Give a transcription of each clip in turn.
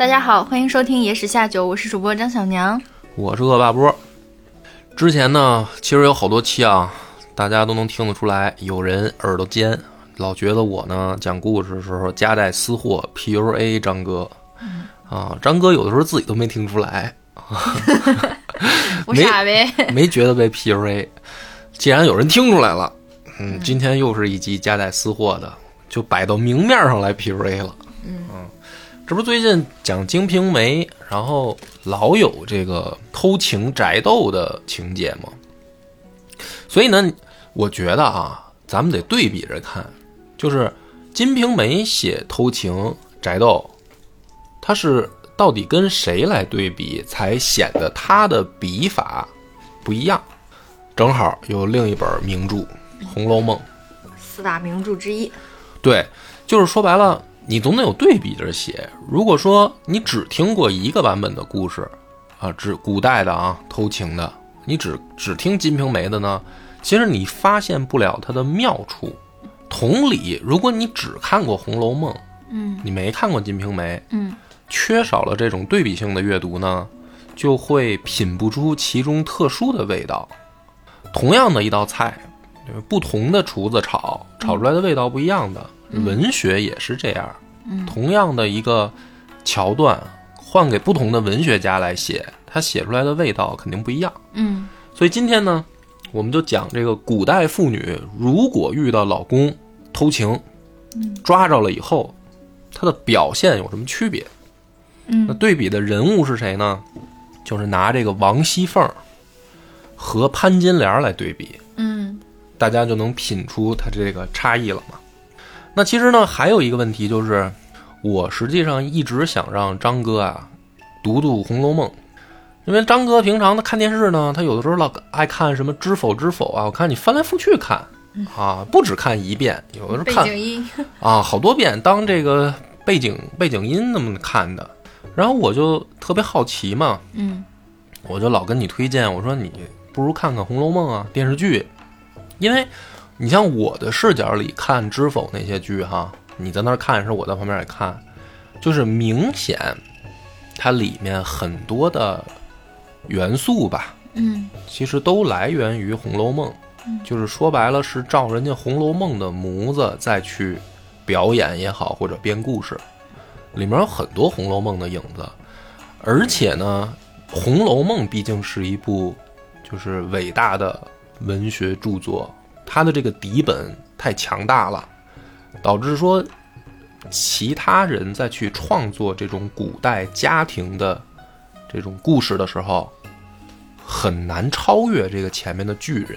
大家好，欢迎收听《野史下酒》，我是主播张小娘。我是恶霸波。之前呢，其实有好多期啊，大家都能听得出来，有人耳朵尖，老觉得我呢讲故事的时候夹带私货，PUA 张哥。啊，张哥有的时候自己都没听出来，我傻呗，没觉得被 PUA。既然有人听出来了，嗯，今天又是一集夹带私货的，就摆到明面上来 PUA 了。嗯，这不最近讲《金瓶梅》，然后老有这个偷情宅斗的情节吗？所以呢，我觉得啊，咱们得对比着看，就是《金瓶梅》写偷情宅斗。它是到底跟谁来对比，才显得它的笔法不一样？正好有另一本名著《红楼梦》，四大名著之一。对，就是说白了，你总得有对比着写。如果说你只听过一个版本的故事，啊，只古代的啊偷情的，你只只听《金瓶梅》的呢，其实你发现不了它的妙处。同理，如果你只看过《红楼梦》，嗯，你没看过《金瓶梅》，嗯。缺少了这种对比性的阅读呢，就会品不出其中特殊的味道。同样的一道菜，不同的厨子炒，炒出来的味道不一样的。文学也是这样，同样的一个桥段，换给不同的文学家来写，他写出来的味道肯定不一样。嗯，所以今天呢，我们就讲这个古代妇女如果遇到老公偷情，抓着了以后，她的表现有什么区别？嗯那对比的人物是谁呢？就是拿这个王熙凤和潘金莲来对比，嗯，大家就能品出它这个差异了嘛。那其实呢，还有一个问题就是，我实际上一直想让张哥啊读读《红楼梦》，因为张哥平常他看电视呢，他有的时候老爱看什么《知否知否》啊，我看你翻来覆去看啊，不止看一遍，有的时候看啊好多遍，当这个背景背景音那么看的。然后我就特别好奇嘛，嗯，我就老跟你推荐，我说你不如看看《红楼梦》啊电视剧，因为你像我的视角里看《知否》那些剧哈，你在那儿看是，我在旁边也看，就是明显它里面很多的元素吧，嗯，其实都来源于《红楼梦》，就是说白了是照人家《红楼梦》的模子再去表演也好，或者编故事。里面有很多《红楼梦》的影子，而且呢，《红楼梦》毕竟是一部就是伟大的文学著作，它的这个底本太强大了，导致说其他人再去创作这种古代家庭的这种故事的时候，很难超越这个前面的巨人，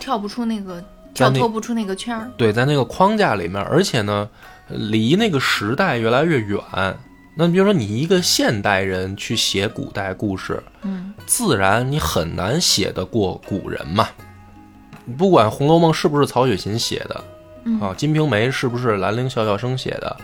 跳不出那个跳脱不出那个圈儿。对，在那个框架里面，而且呢。离那个时代越来越远，那比如说你一个现代人去写古代故事，嗯，自然你很难写得过古人嘛。不管《红楼梦》是不是曹雪芹写的，啊，《金瓶梅》是不是兰陵笑笑生写的，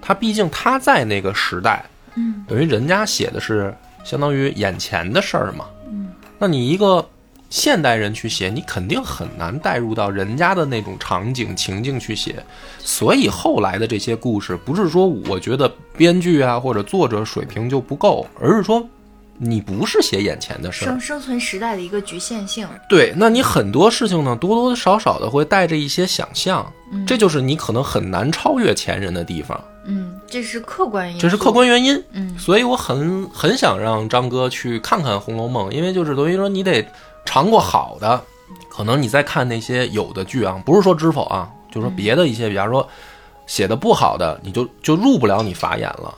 他毕竟他在那个时代，嗯，等于人家写的是相当于眼前的事儿嘛，嗯，那你一个。现代人去写，你肯定很难带入到人家的那种场景情境去写，所以后来的这些故事，不是说我觉得编剧啊或者作者水平就不够，而是说你不是写眼前的事儿，生生存时代的一个局限性。对，那你很多事情呢，多多少少的会带着一些想象，这就是你可能很难超越前人的地方。嗯，这是客观原因，这是客观原因。嗯，所以我很很想让张哥去看看《红楼梦》，因为就是等于说你得。尝过好的，可能你再看那些有的剧啊，不是说知否啊，就说别的一些，比方说写的不好的，你就就入不了你法眼了，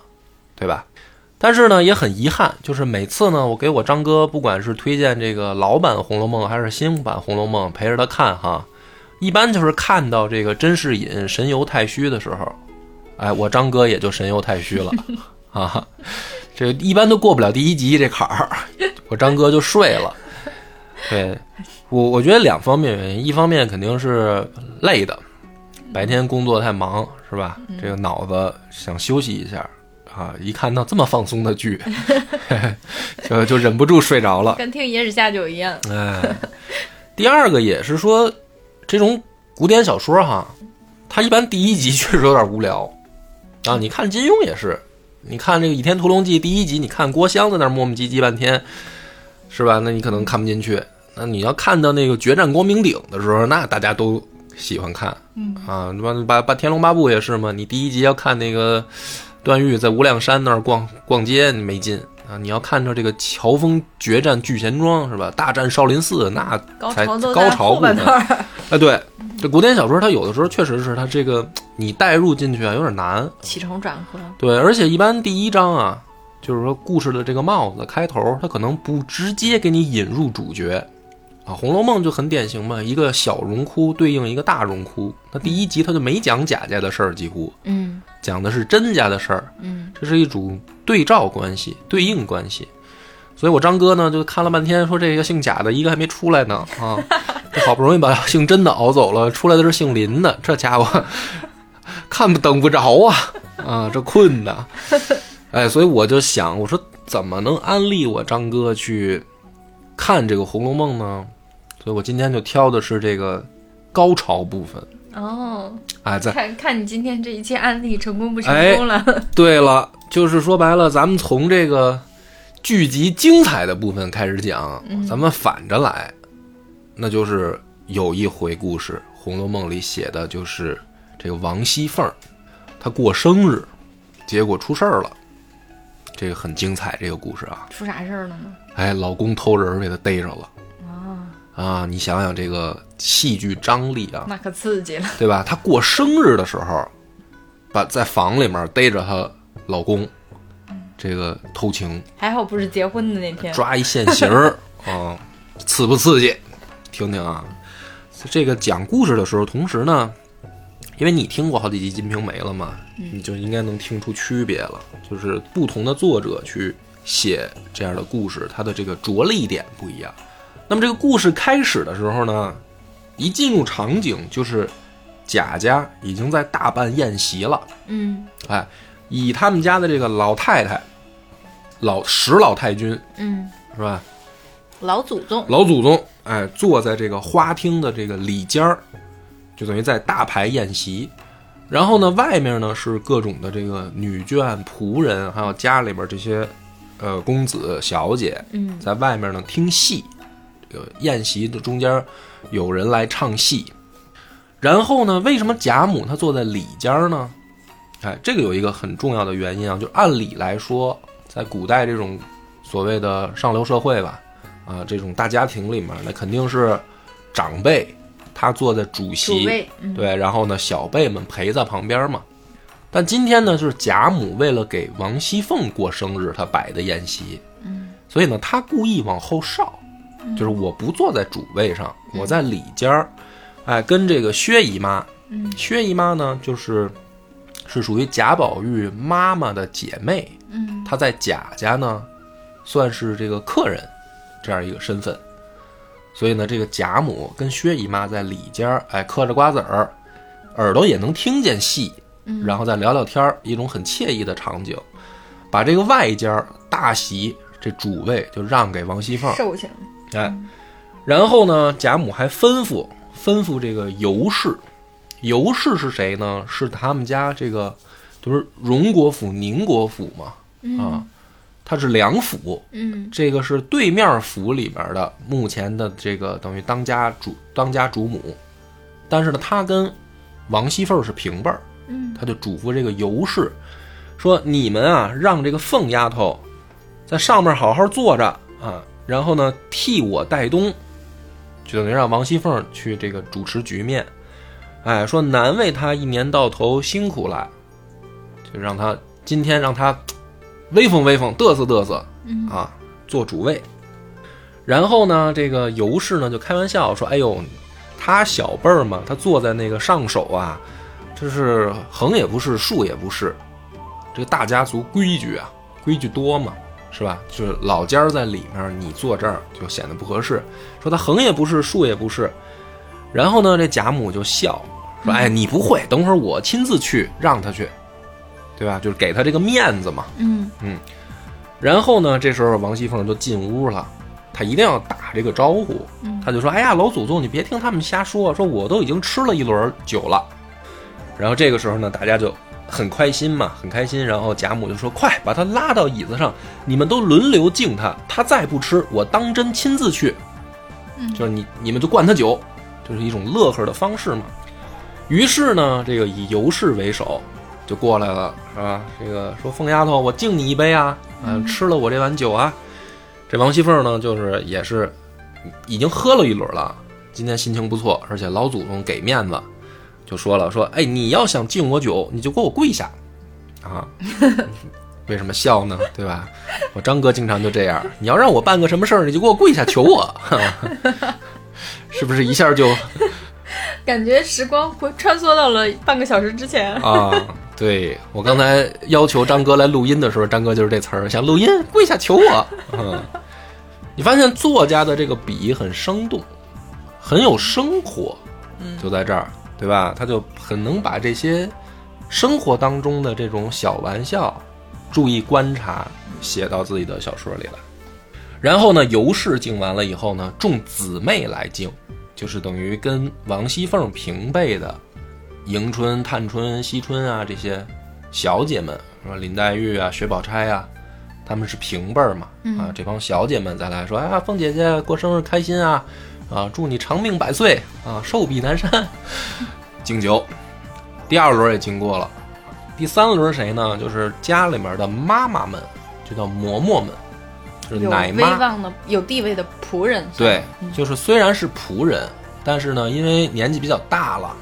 对吧？但是呢，也很遗憾，就是每次呢，我给我张哥，不管是推荐这个老版《红楼梦》还是新版《红楼梦》，陪着他看哈，一般就是看到这个甄士隐神游太虚的时候，哎，我张哥也就神游太虚了 啊，这一般都过不了第一集这坎儿，我张哥就睡了。对，我我觉得两方面原因，一方面肯定是累的，白天工作太忙，是吧？这个脑子想休息一下啊，一看到这么放松的剧，就就忍不住睡着了，跟听野史下酒一样。哎，第二个也是说，这种古典小说哈，它一般第一集确实有点无聊啊。你看金庸也是，你看这个《倚天屠龙记》第一集，你看郭襄在那磨磨唧唧半天，是吧？那你可能看不进去。那你要看到那个决战光明顶的时候，那大家都喜欢看。嗯啊，把把把《天龙八部》也是嘛。你第一集要看那个段誉在无量山那儿逛逛街，你没劲啊。你要看着这个乔峰决战聚贤庄是吧？大战少林寺，那才高潮部分。哎，对，这古典小说它有的时候确实是它这个你带入进去啊有点难。起承转合。对，而且一般第一章啊，就是说故事的这个帽子开头，它可能不直接给你引入主角啊，《红楼梦》就很典型嘛，一个小荣枯对应一个大荣枯。那第一集它就没讲贾家的事儿，几乎嗯讲的是甄家的事儿，嗯这是一种对照关系、对应关系。所以我张哥呢就看了半天，说这个姓贾的一个还没出来呢啊，这好不容易把姓甄的熬走了，出来的是姓林的，这家伙看不等不着啊啊，这困的，哎，所以我就想，我说怎么能安利我张哥去看这个《红楼梦》呢？所以我今天就挑的是这个高潮部分，哦，哎，在看看你今天这一切案例成功不哎成功了？对了，就是说白了，咱们从这个剧集精彩的部分开始讲，咱们反着来，那就是有一回故事，《红楼梦》里写的就是这个王熙凤儿，她过生日，结果出事儿了，这个很精彩，这个故事啊，出啥事儿了呢？哎，老公偷人儿给她逮着了啊，啊！你想想这个戏剧张力啊，那可刺激了。对吧？她过生日的时候，把在房里面逮着她老公，这个偷情，还好不是结婚的那天。抓一现行儿啊，刺不刺激？听听啊，这个讲故事的时候，同时呢，因为你听过好几集《金瓶梅》了嘛，你就应该能听出区别了，就是不同的作者去写这样的故事，它的这个着力点不一样。那么这个故事开始的时候呢，一进入场景就是贾家已经在大办宴席了。嗯哎，以他们家的这个老太太，老石老太君嗯，是吧？老祖宗。老祖宗，哎，坐在这个花厅的这个里间儿，就等于在大排宴席。然后呢，外面呢是各种的这个女眷、仆人，还有家里边这些呃公子小姐，嗯在外面呢听戏。这个宴席的中间有人来唱戏。然后呢，为什么贾母她坐在里间呢？哎，这个有一个很重要的原因啊，就按理来说，在古代这种所谓的上流社会吧，啊，这种大家庭里面，那肯定是长辈他坐在主主席，对，然后呢，小辈们陪在旁边嘛。但今天呢，就是贾母为了给王熙凤过生日，她摆的宴席，嗯所以呢，她故意往后稍，就是我不坐在主位上，我在里间儿，哎，跟这个薛姨妈，嗯。薛姨妈呢，就是是属于贾宝玉妈妈的姐妹，嗯。她在贾家呢，算是这个客人这样一个身份，所以呢，这个贾母跟薛姨妈在里间儿，哎，嗑着瓜子儿，耳朵也能听见戏，嗯。然后再聊聊天儿，一种很惬意的场景。把这个外间儿大席这主位就让给王熙凤，寿星。哎，然后呢，贾母还吩咐吩咐这个尤氏，尤氏是谁呢？是他们家这个就是荣国府、宁国府嘛，啊，它是两府，嗯。这个是对面府里边的目前的这个等于当家主当家主母，但是呢，他跟王熙凤是平辈儿，嗯。他就嘱咐这个尤氏说：“你们啊，让这个凤丫头在上面好好坐着啊，然后呢替我带东，就等于让王熙凤去这个主持局面。哎，说难为她一年到头辛苦了，就让她今天让她威风威风，嘚瑟嘚瑟嗯啊，做主位。然后呢，这个尤氏呢就开玩笑说：“哎呦，他小辈儿嘛，他坐在那个上首啊，这是横也不是，竖也不是，这个大家族规矩啊，规矩多嘛，是吧？就是老家儿在里面，你坐这儿就显得不合适。说他横也不是，竖也不是。然后呢，这贾母就笑说：“哎，你不会，等会儿我亲自去让他去，对吧？就是给他这个面子嘛。”嗯嗯然后呢，这时候王熙凤就进屋了，她一定要打这个招呼。嗯她就说：“哎呀，老祖宗，你别听他们瞎说，说我都已经吃了一轮酒了。”然后这个时候呢，大家就很开心嘛，很开心。然后贾母就说：“快把他拉到椅子上，你们都轮流敬他。他再不吃，我当真亲自去。就是你你们就灌他酒，就是一种乐呵的方式嘛。于是呢，这个以尤氏为首就过来了，是吧？这个说凤丫头，我敬你一杯啊，嗯，吃了我这碗酒啊。这王熙凤呢，就是也是已经喝了一轮了，今天心情不错，而且老祖宗给面子。”就说了说，哎，你要想敬我酒，你就给我跪下，啊，为什么笑呢？对吧？我张哥经常就这样，你要让我办个什么事儿，你就给我跪下求我，是不是一下就感觉时光回穿梭到了半个小时之前啊？对我刚才要求张哥来录音的时候，张哥就是这词儿，想录音跪下求我。嗯，你发现作家的这个笔很生动，很有生活，就在这儿。对吧？他就很能把这些生活当中的这种小玩笑，注意观察，写到自己的小说里来。然后呢，尤氏敬完了以后呢，众姊妹来敬，就是等于跟王熙凤平辈的迎春、探春、惜春啊这些小姐们，说林黛玉啊、薛宝钗啊，他们是平辈儿嘛。啊，这帮小姐们再来说，啊，凤姐姐过生日开心啊！啊，祝你长命百岁啊，寿比南山。敬酒，第二轮也经过了，第三轮谁呢？就是家里面的妈妈们，就叫嬷嬷们，就是奶妈。有威望的、有地位的仆人。对，就是虽然是仆人，但是呢，因为年纪比较大了，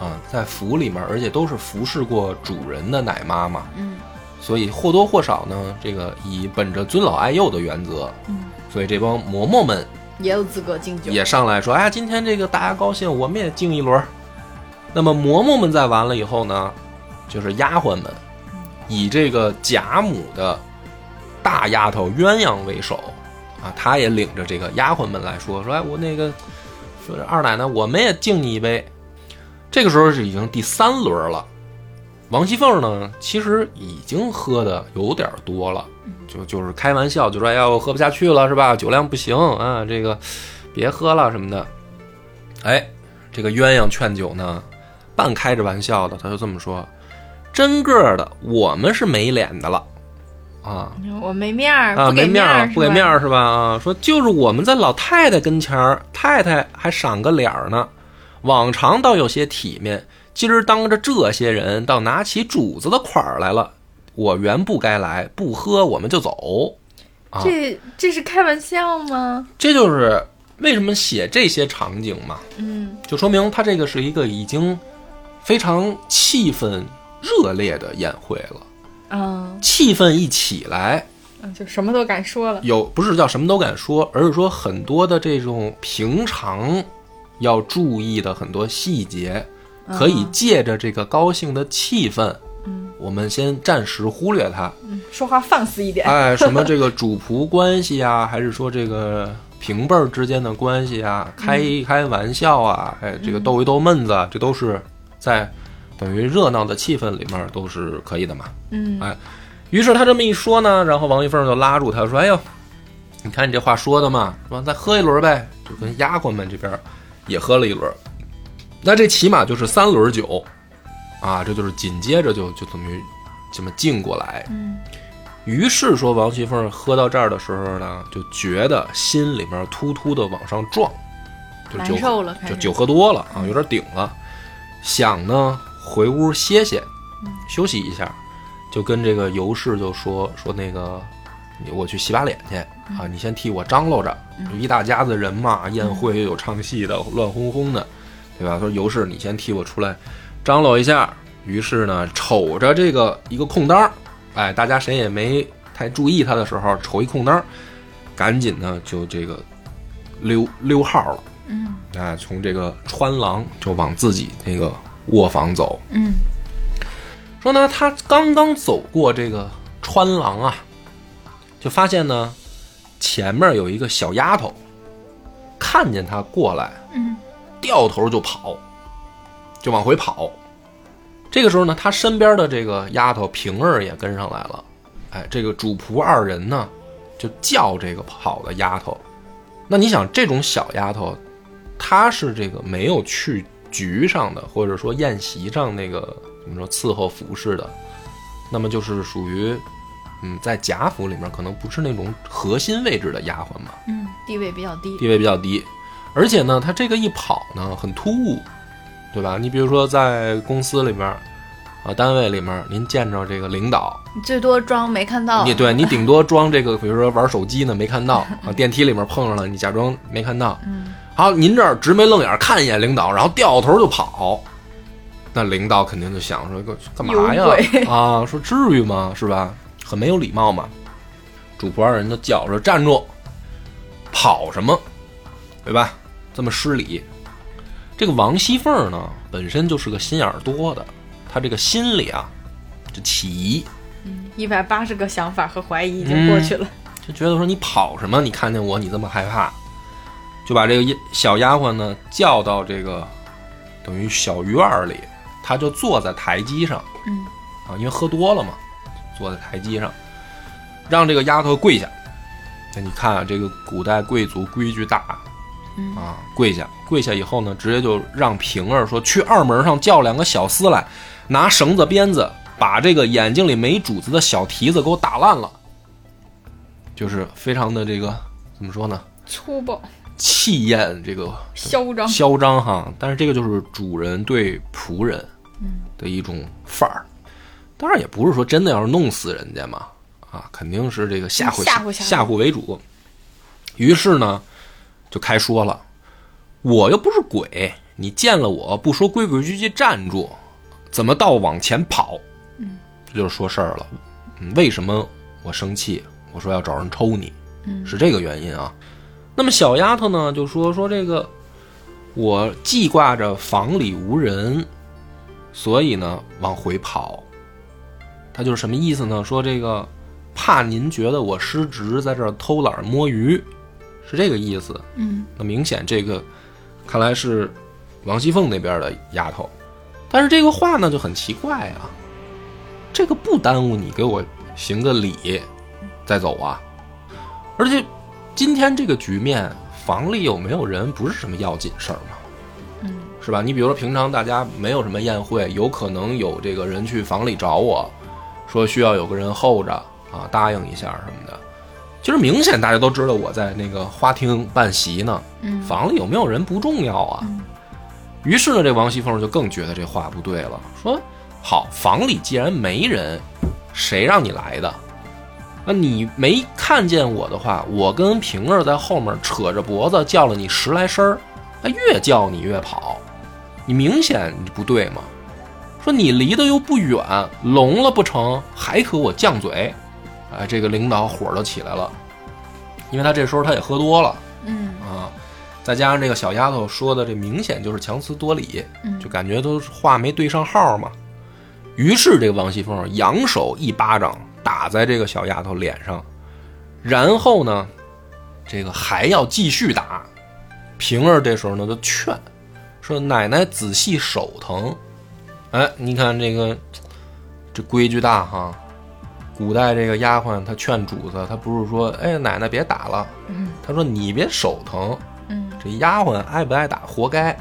啊，在府里面，而且都是服侍过主人的奶妈嘛，嗯，所以或多或少呢，这个以本着尊老爱幼的原则，嗯，所以这帮嬷嬷们。也有资格敬酒，也上来说：“哎，今天这个大家高兴，我们也敬一轮。”那么嬷嬷们在完了以后呢，就是丫鬟们，以这个贾母的大丫头鸳鸯为首啊，她也领着这个丫鬟们来说：“说哎，我那个说二奶奶，我们也敬你一杯。”这个时候是已经第三轮了。王熙凤呢，其实已经喝的有点多了。就就是开玩笑，就说哎呀，我喝不下去了，是吧？酒量不行啊，这个别喝了什么的。哎，这个鸳鸯劝酒呢，半开着玩笑的，他就这么说：“真个的，我们是没脸的了啊，我没面儿啊，没面儿，不给面儿是吧？啊，说就是我们在老太太跟前儿，太太还赏个脸儿呢，往常倒有些体面，今儿当着这些人，倒拿起主子的款儿来了。”我原不该来，不喝我们就走。这这是开玩笑吗？这就是为什么写这些场景嘛。嗯，就说明他这个是一个已经非常气氛热烈的宴会了。嗯，气氛一起来，嗯，就什么都敢说了。有不是叫什么都敢说，而是说很多的这种平常要注意的很多细节，可以借着这个高兴的气氛。我们先暂时忽略他，说话放肆一点。哎，什么这个主仆关系啊，还是说这个平辈儿之间的关系啊，开一开玩笑啊，哎，这个逗一逗闷子，这都是在等于热闹的气氛里面都是可以的嘛。嗯，哎，于是他这么一说呢，然后王一凤就拉住他说：“哎呦，你看你这话说的嘛，说再喝一轮呗。”就跟丫鬟们这边也喝了一轮，那这起码就是三轮酒。啊，这就是紧接着就就等于这么敬过来。嗯，于是说王熙凤喝到这儿的时候呢，就觉得心里面突突的往上撞，就难受了，就酒喝多了啊，有点顶了，想呢回屋歇歇，休息一下，就跟这个尤氏就说说那个，我去洗把脸去啊，你先替我张罗着，一大家子人嘛，宴会又有唱戏的，乱哄哄的，对吧？说尤氏，你先替我出来。张罗一下，于是呢，瞅着这个一个空当哎，大家谁也没太注意他的时候，瞅一空当赶紧呢就这个溜溜号了，嗯，哎，从这个穿廊就往自己那个卧房走，嗯，说呢，他刚刚走过这个穿廊啊，就发现呢，前面有一个小丫头，看见他过来，嗯，掉头就跑。就往回跑，这个时候呢，他身边的这个丫头平儿也跟上来了。哎，这个主仆二人呢，就叫这个跑的丫头。那你想，这种小丫头，她是这个没有去局上的，或者说宴席上那个怎么说伺候服侍的，那么就是属于嗯，在贾府里面可能不是那种核心位置的丫鬟嘛，嗯，地位比较低。地位比较低，而且呢，她这个一跑呢很突兀，对吧？你比如说在公司里面啊，单位里面，您见着这个领导，你最多装没看到。你对你顶多装这个，比如说玩手机呢没看到啊，电梯里面碰上了，你假装没看到。嗯，好，您这儿直眉愣眼看一眼领导，然后掉头就跑，那领导肯定就想说个干嘛呀？啊，说至于吗？是吧？很没有礼貌嘛。主仆二人就叫着站住，跑什么？对吧？这么失礼。这个王熙凤呢，本身就是个心眼儿多的，她这个心里啊，就起疑，一百八十个想法和怀疑已经过去了。就觉得说你跑什么？你看见我你这么害怕，就把这个小丫鬟呢叫到这个等于小院儿里，她就坐在台基上嗯啊，因为喝多了嘛，坐在台基上，让这个丫头跪下。那你看啊，这个古代贵族规矩大嗯啊，跪下，跪下以后呢，直接就让平儿说去二门上叫两个小厮来，拿绳子鞭子把这个眼睛里没主子的小蹄子给我打烂了，就是非常的这个怎么说呢，粗暴气焰这个嚣张。嚣张哈。但是这个就是主人对仆人嗯的一种范儿，当然也不是说真的要是弄死人家嘛，啊，肯定是这个吓唬吓唬吓唬为主。于是呢，就开说了，我又不是鬼，你见了我不说规规矩矩站住，怎么倒往前跑？嗯，这就是说事儿了。嗯，为什么我生气？我说要找人抽你，嗯是这个原因啊。那么小丫头呢，就说说这个，我记挂着房里无人，所以呢往回跑。他就是什么意思呢？说这个怕您觉得我失职，在这儿偷懒摸鱼，是这个意思。嗯那明显这个看来是王熙凤那边的丫头，但是这个话呢就很奇怪啊，这个不耽误你给我行个礼再走啊，而且今天这个局面，房里有没有人不是什么要紧事儿嘛，嗯是吧？你比如说平常大家没有什么宴会，有可能有这个人去房里找我，说需要有个人候着啊，答应一下什么的。其实明显大家都知道我在那个花厅办席呢，嗯房里有没有人不重要啊。嗯于是呢，这王熙凤就更觉得这话不对了，说：“好，房里既然没人，谁让你来的？那你没看见我的话，我跟平儿在后面扯着脖子叫了你十来声儿，那越叫你越跑，你明显你不对嘛。说你离得又不远，聋了不成，还和我犟嘴？哎，这个领导火都起来了，因为他这时候他也喝多了。”嗯啊，再加上这个小丫头说的这明显就是强词夺理，嗯就感觉都话没对上号嘛。于是这个王熙凤扬手一巴掌打在这个小丫头脸上，然后呢，这个还要继续打。平儿这时候呢就劝说：“奶奶仔细手疼。”哎，你看这个这规矩大哈。古代这个丫鬟她劝主子，她不是说：“哎，奶奶别打了。”嗯她说：“你别手疼。”嗯这丫鬟爱不爱打，活该。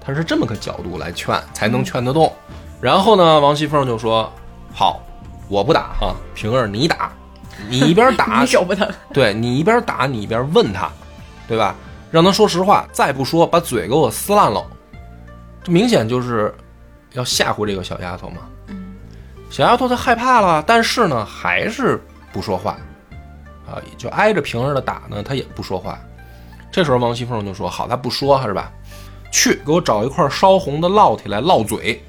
她是这么个角度来劝，才能劝得动。然后呢，王熙凤就说：“好，我不打哈，平儿你打，你一边打 你，手不疼。对你一边打，你一边问他，对吧？让他说实话，再不说把嘴给我撕烂了。这明显就是要吓唬这个小丫头嘛。嗯小丫头她害怕了，但是呢，还是不说话，啊，就挨着平儿的打呢，她也不说话。这时候王熙凤就说：“好，她不说是吧？去给我找一块烧红的烙铁来烙嘴。”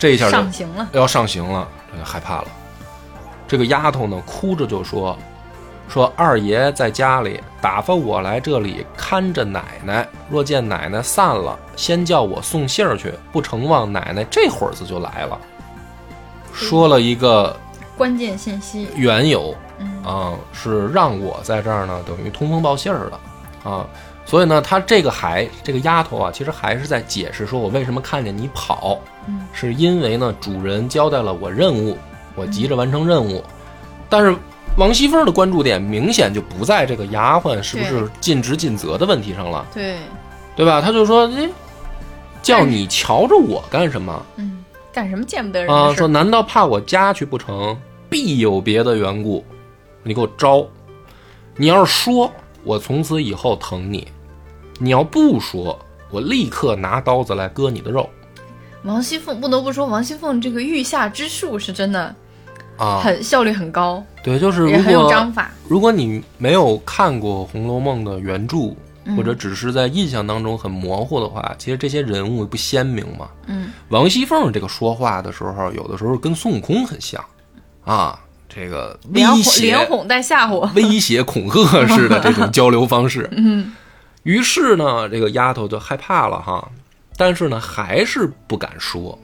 这一下就上刑了。要上刑了，这个害怕了。这个丫头呢，哭着就说：“说二爷在家里打发我来这里看着奶奶，若见奶奶散了，先叫我送信儿去，不成望奶奶这会儿子就来了。”说了一个关键信息。缘由嗯啊，是让我在这儿呢，等于通风报信儿的啊。所以呢，他这个还这个丫头啊，其实还是在解释说我为什么看见你跑，嗯是因为呢主人交代了我任务，我急着完成任务。但是王熙凤的关注点明显就不在这个丫鬟是不是尽职尽责的问题上了，对，对吧？他就说，哎，叫你瞧着我干什么？嗯干什么见不得人啊，的事儿？说难道怕我家去不成？必有别的缘故，你给我招。你要是说，我从此以后疼你；你要不说，我立刻拿刀子来割你的肉王熙凤不得不说，王熙凤这个御下之术是真的啊！很效率很高，对，就是也很有如果章法。如果你没有看过《红楼梦》的原著，嗯或者只是在印象当中很模糊的话，其实这些人物不鲜明嘛。嗯，王熙凤这个说话的时候，有的时候跟孙悟空很像啊，这个威胁、连哄带吓唬。威胁、恐吓式的这种交流方式。嗯，于是呢，这个丫头就害怕了哈，但是呢，还是不敢说。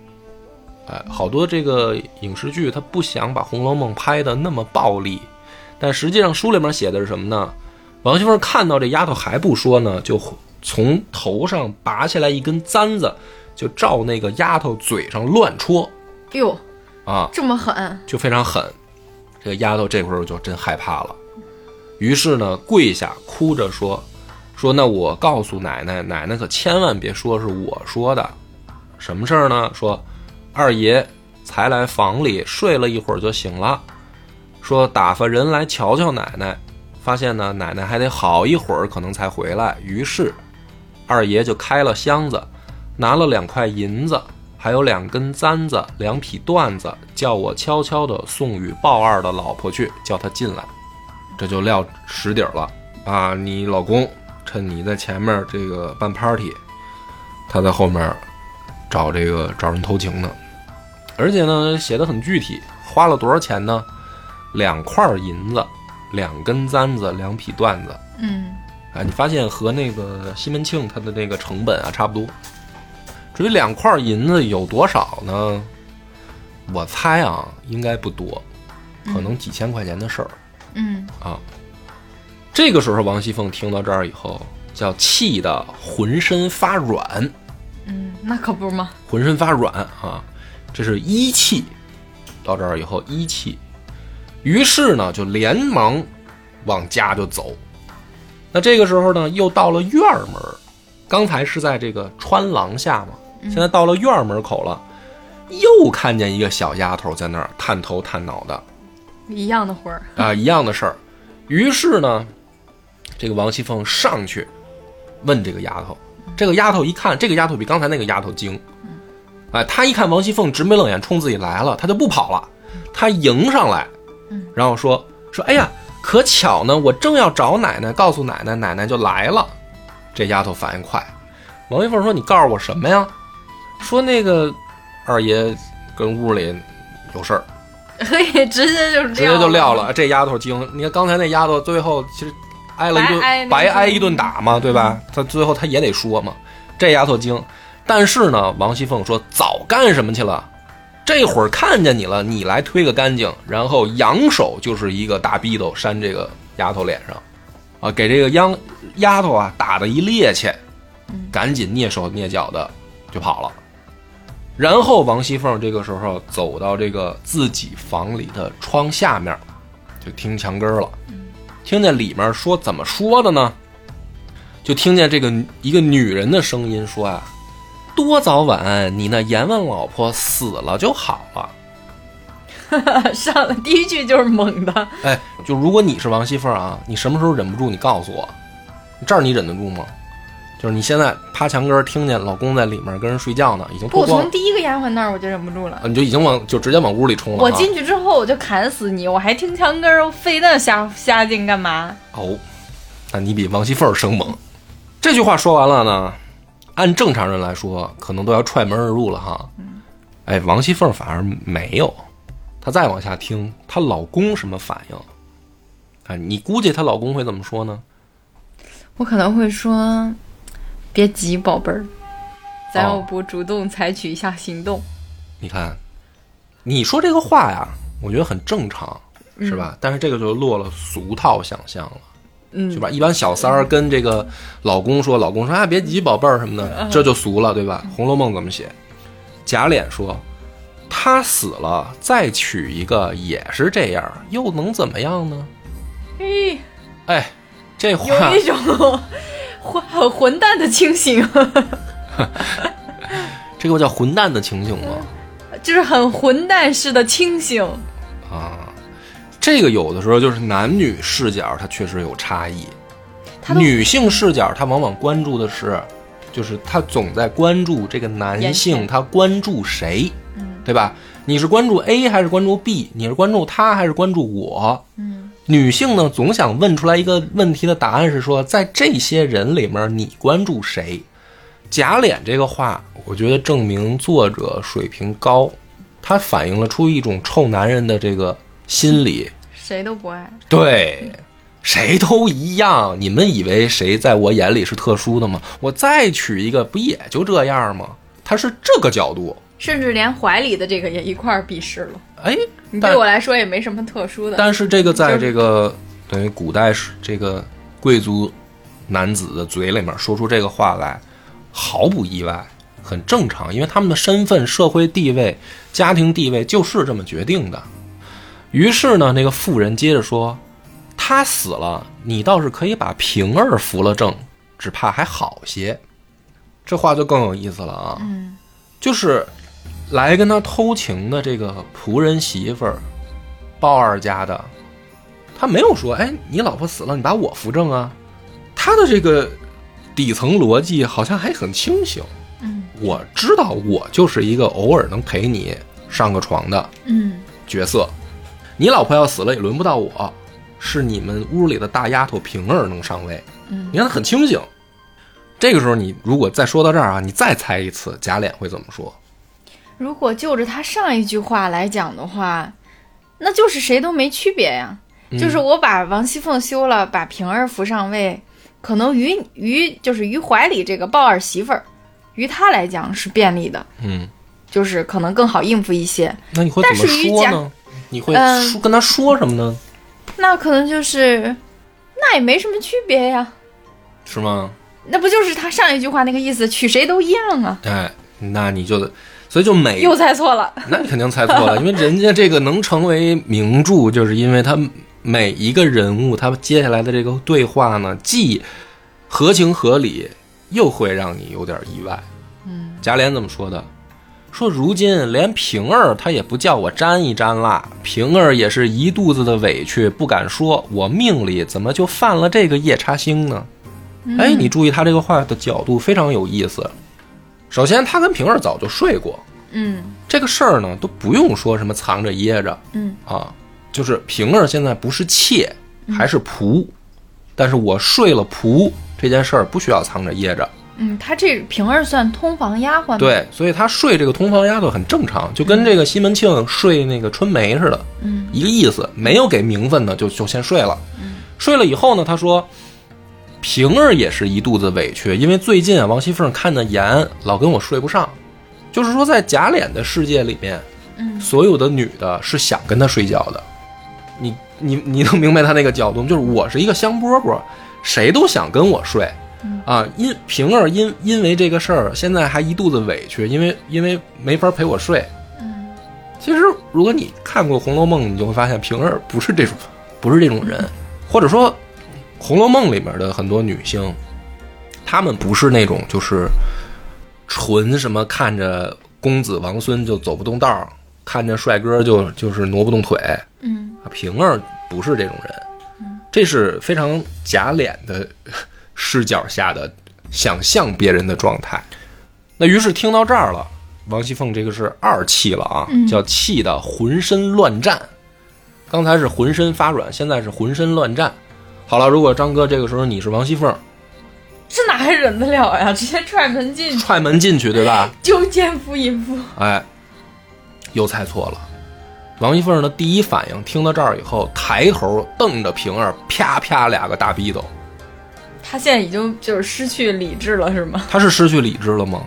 哎，好多这个影视剧，他不想把《红楼梦》拍的那么暴力，但实际上书里面写的是什么呢？王熙凤看到这丫头还不说呢，就从头上拔下来一根簪子，就照那个丫头嘴上乱戳哟，啊，这么狠！就非常狠。这个丫头这会儿就真害怕了，于是呢，跪下哭着说：“说那我告诉奶奶，奶奶可千万别说是我说的。什么事儿呢？说二爷才来房里睡了一会儿就醒了，说打发人来瞧瞧奶奶，发现呢奶奶还得好一会儿可能才回来。于是二爷就开了箱子，拿了两块银子。”还有两根簪子，两匹缎子，叫我悄悄地送与鲍二的老婆去，叫他进来。这就撂实底儿了啊！你老公趁你在前面这个办 party，他在后面找这个找人偷情呢。而且呢，写的很具体，花了多少钱呢？两块银子，两根簪子，两匹缎子。嗯，哎，你发现和那个西门庆他的那个成本啊差不多。至于两块银子有多少呢？我猜啊，应该不多，可能几千块钱的事儿嗯，啊。这个时候，王熙凤听到这儿以后，叫气得浑身发软，嗯，那可不吗。浑身发软啊，这是一气。到这儿以后，一气，于是呢，就连忙往家就走。那这个时候呢，又到了院门儿，刚才是在这个穿廊下嘛，现在到了院门口了，又看见一个小丫头在那儿探头探脑的一样的活儿。啊，一样的事儿。于是呢，这个王熙凤上去问这个丫头，这个丫头一看，这个丫头比刚才那个丫头精，哎，她一看王熙凤直眉冷眼冲自己来了，她就不跑了，她迎上来，然后说说，哎呀，可巧呢，我正要找奶奶，告诉奶奶，奶奶就来了。这丫头反应快，王熙凤说：“你告诉我什么呀？”说那个二爷跟屋里有事儿，嘿，直接就直接就撂了。这丫头精，你看刚才那丫头最后其实挨了一顿白挨白挨一顿打嘛，对吧？她最后她也得说嘛。这丫头精，但是呢，王熙凤说早干什么去了？这会儿看见你了，你来推个干净，然后扬手就是一个大逼斗扇这个丫头脸上，啊，给这个央丫头啊打的一趔趄，赶紧蹑手蹑脚的就跑了。然后王熙凤这个时候走到这个自己房里的窗下面，就听墙根了，听见里面说怎么说的呢？就听见这个一个女人的声音说啊，多早晚你那阎王老婆死了就好了。上来第一句就是猛的，哎，就如果你是王熙凤啊，你什么时候忍不住，你告诉我，这儿你忍得住吗？就是你现在趴墙根儿听见老公在里面跟人睡觉呢，已经不，脱光从，第一个丫鬟那儿我就忍不住了。啊你就已经往就直接往屋里冲了、啊。我进去之后我就砍死你，我还听墙根儿，费那瞎瞎劲干嘛？哦，那你比王熙凤生猛。这句话说完了呢，按正常人来说，可能都要踹门而入了哈。哎，王熙凤反而没有，她再往下听，她老公什么反应？啊，你估计她老公会怎么说呢？我可能会说，别急，宝贝儿，咱哦要不主动采取一下行动？你看，你说这个话呀，我觉得很正常，是吧？但是这个就落了俗套想象了。嗯对吧？一般小三儿跟这个老公说，老公说啊别急，宝贝儿什么的，这就俗了，对吧？《红楼梦》怎么写？贾琏说，他死了再娶一个也是这样，又能怎么样呢？嘿，哎，这话有一种混很混蛋的清醒，这个叫混蛋的清醒吗？就是很混蛋式的清醒。啊，这个有的时候就是男女视角，它确实有差异。女性视角，她往往关注的是，就是她总在关注这个男性，前他关注谁，嗯对吧？你是关注 A 还是关注 B？你是关注他还是关注我？嗯女性呢，总想问出来一个问题的答案是说，在这些人里面，你关注谁？假脸这个话，我觉得证明作者水平高，它反映了出一种臭男人的这个心里。谁都不爱。对，谁都一样。你们以为谁在我眼里是特殊的吗？我再娶一个，不也就这样吗？他是这个角度。甚至连怀里的这个也一块儿鄙视了。哎，你对我来说也没什么特殊的。但是这个在这个等于古代是这个贵族男子的嘴里面说出这个话来，毫不意外，很正常，因为他们的身份、社会地位、家庭地位就是这么决定的。于是呢，那个妇人接着说：“他死了，你倒是可以把平儿扶了正，只怕还好些。”这话就更有意思了啊！嗯就是来跟他偷情的这个仆人媳妇儿，鲍二家的，他没有说，哎，你老婆死了，你把我扶正啊。他的这个底层逻辑好像还很清醒。嗯我知道我就是一个偶尔能陪你上个床的嗯角色，你老婆要死了也轮不到我，是你们屋里的大丫头平儿能上位。嗯你看她很清醒。这个时候，你如果再说到这儿啊，你再猜一次，贾琏会怎么说？如果就着他上一句话来讲的话，那就是谁都没区别呀。嗯就是我把王熙凤休了，把平儿扶上位，可能于于就是于怀里这个抱二媳妇儿，于他来讲是便利的，嗯，就是可能更好应付一些。那你会怎么但是于贾说呢？你会嗯说跟他说什么呢？那可能就是，那也没什么区别呀。是吗？那不就是他上一句话那个意思，娶谁都一样啊？哎，那你就，所以就每又猜错了。那你肯定猜错了，因为人家这个能成为名著，就是因为他每一个人物，他接下来的这个对话呢，既合情合理，又会让你有点意外。嗯，贾琏怎么说的？说如今连平儿她也不叫我沾一沾啦，平儿也是一肚子的委屈，不敢说。我命里怎么就犯了这个夜叉星呢？哎，你注意他这个话的角度非常有意思。首先，他跟平儿早就睡过，嗯这个事儿呢都不用说什么藏着掖着嗯啊，就是平儿现在不是妾，还是仆，但是我睡了仆这件事儿不需要藏着掖着。嗯，他这平儿算通房丫鬟？对，所以他睡这个通房丫头很正常，就跟这个西门庆睡那个春梅似的，嗯一个意思。没有给名分呢，就就先睡了。睡了以后呢，他说平儿也是一肚子委屈，因为最近啊，王熙凤看的严，老跟我睡不上。就是说，在贾琏的世界里面，嗯所有的女的是想跟他睡觉的。你你你能明白他那个角度吗？就是我是一个香饽饽，谁都想跟我睡。啊，因平儿因因为这个事儿，现在还一肚子委屈，因为因为没法陪我睡。嗯其实，如果你看过《红楼梦》，你就会发现平儿不是这种，不是这种人，或者说，《红楼梦》里面的很多女性，她们不是那种就是纯什么看着公子王孙就走不动道儿，看着帅哥就就是挪不动腿。嗯啊，平儿不是这种人，这是非常假脸的视角下的想象别人的状态。那于是听到这儿了，王熙凤这个是二气了啊，叫气的浑身乱颤。刚才是浑身发软，现在是浑身乱颤。好了，如果张哥这个时候你是王熙凤，这哪还忍得了呀？直接踹门进去，踹门进去，对吧？就奸夫淫妇。哎，又猜错了。王熙凤的第一反应，听到这儿以后，抬头瞪着平儿，啪啪俩个大逼斗。他现在已经就是失去理智了，是吗？他是失去理智了吗？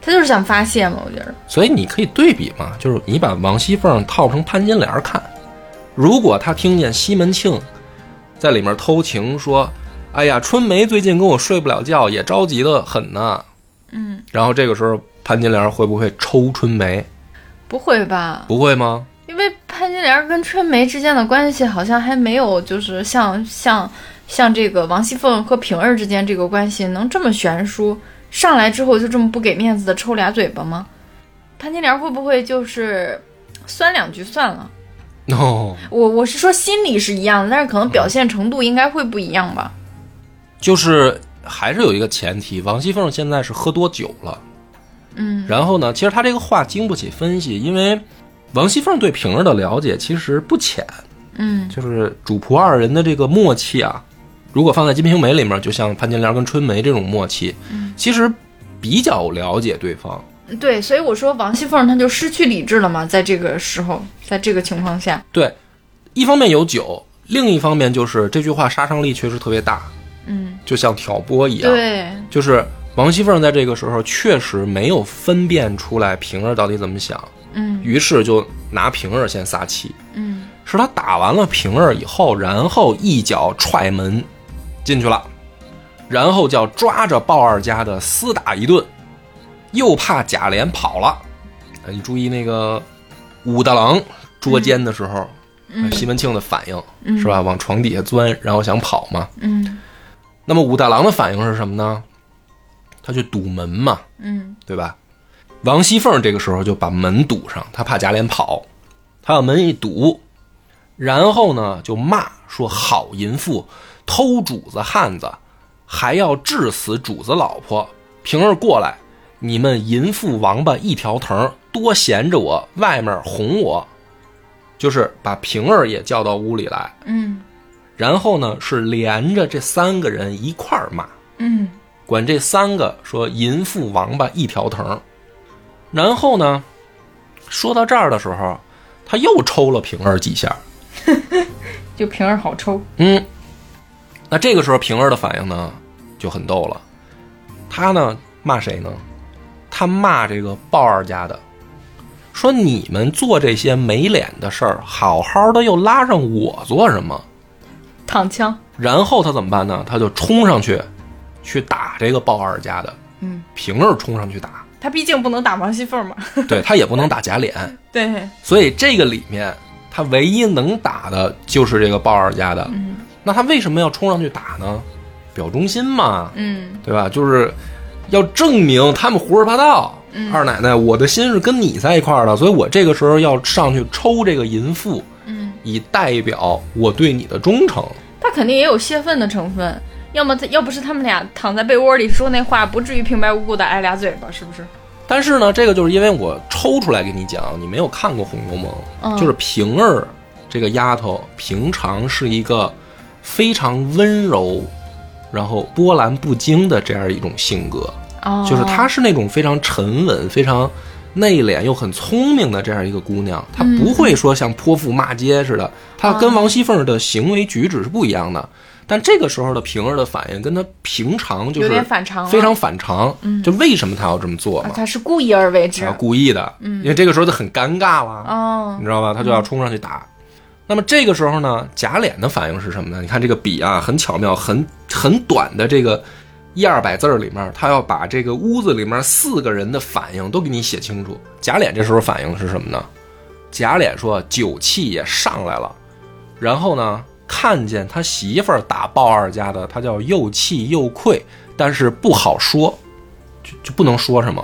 他就是想发泄嘛，我觉得。所以你可以对比嘛，就是你把王熙凤套成潘金莲看，如果他听见西门庆在里面偷情，说：“哎呀，春梅最近跟我睡不了觉，也着急的很呢。”嗯，然后这个时候潘金莲会不会抽春梅？不会吧？不会吗？因为潘金莲跟春梅之间的关系好像还没有，就是像像像这个王熙凤和平儿之间这个关系能这么悬殊，上来之后就这么不给面子的抽俩嘴巴吗？潘金莲会不会就是酸两句算了？no，我我是说心理是一样的，但是可能表现程度应该会不一样吧。就是还是有一个前提，王熙凤现在是喝多酒了。嗯然后呢，其实他这个话经不起分析，因为王熙凤对平儿的了解其实不浅，嗯就是主仆二人的这个默契啊，如果放在《金瓶梅》里面，就像潘金莲跟春梅这种默契，其实比较了解对方。对，所以我说王熙凤她就失去理智了嘛，在这个时候，在这个情况下，对，一方面有酒，另一方面就是这句话杀伤力确实特别大，嗯，就像挑拨一样。，对，就是王熙凤在这个时候确实没有分辨出来平儿到底怎么想，嗯。于是就拿平儿先撒气。嗯。是他打完了平儿以后，然后一脚踹门进去了，然后叫抓着鲍二家的厮打一顿，又怕贾琏跑了。呃你注意那个武大郎捉奸的时候，嗯西门庆的反应、嗯是吧？往床底下钻，然后想跑嘛。嗯那么武大郎的反应是什么呢？他去堵门嘛，嗯对吧？王熙凤这个时候就把门堵上，她怕贾琏跑，她把门一堵，然后呢就骂说：“好淫妇，偷主子汉子，还要治死主子老婆。平儿过来，你们淫妇王八一条藤，多闲着我，外面哄我。”就是把平儿也叫到屋里来，嗯然后呢是连着这三个人一块儿骂。嗯管这三个说淫妇王八一条藤。然后呢，说到这儿的时候，他又抽了平儿几下。就平儿好抽，嗯，那这个时候平儿的反应呢就很逗了，他呢骂谁呢？他骂这个鲍二家的，说你们做这些没脸的事儿，好好的又拉上我做什么？躺枪，然后他怎么办呢？他就冲上去，去打这个鲍二家的。嗯，平儿冲上去打，他毕竟不能打王熙凤嘛，对他也不能打贾琏，对，所以这个里面他唯一能打的就是这个鲍二家的。嗯那他为什么要冲上去打呢？表忠心嘛，嗯对吧？就是要证明他们胡说八道。嗯二奶奶，我的心是跟你在一块儿的，所以我这个时候要上去抽这个淫妇，嗯，以代表我对你的忠诚。他肯定也有泄愤的成分，要么他要不是他们俩躺在被窝里说那话，不至于平白无故的挨俩嘴巴，是不是？但是呢，这个就是因为我抽出来给你讲，你没有看过《红楼梦》，嗯就是平儿这个丫头，平常是一个非常温柔，然后波澜不惊的这样一种性格，哦，就是她是那种非常沉稳、非常内敛又很聪明的这样一个姑娘，她不会说像泼妇骂街似的，她跟王熙凤的行为举止是不一样的。但这个时候的平儿的反应跟她平常就有是点反常非常反常。就为什么她要这么做嘛？她是故意而为之啊，，故意的，因为这个时候她很尴尬了，哦你，知道吧？她就要冲上去打。那么这个时候呢，贾琏的反应是什么呢？你看这个笔啊，很巧妙，很很短的这个一二百字里面，他要把这个屋子里面四个人的反应都给你写清楚。贾琏这时候反应是什么呢？贾琏说酒气也上来了，然后呢，看见他媳妇儿打鲍二家的，他叫又气又愧，但是不好说，就就不能说什么。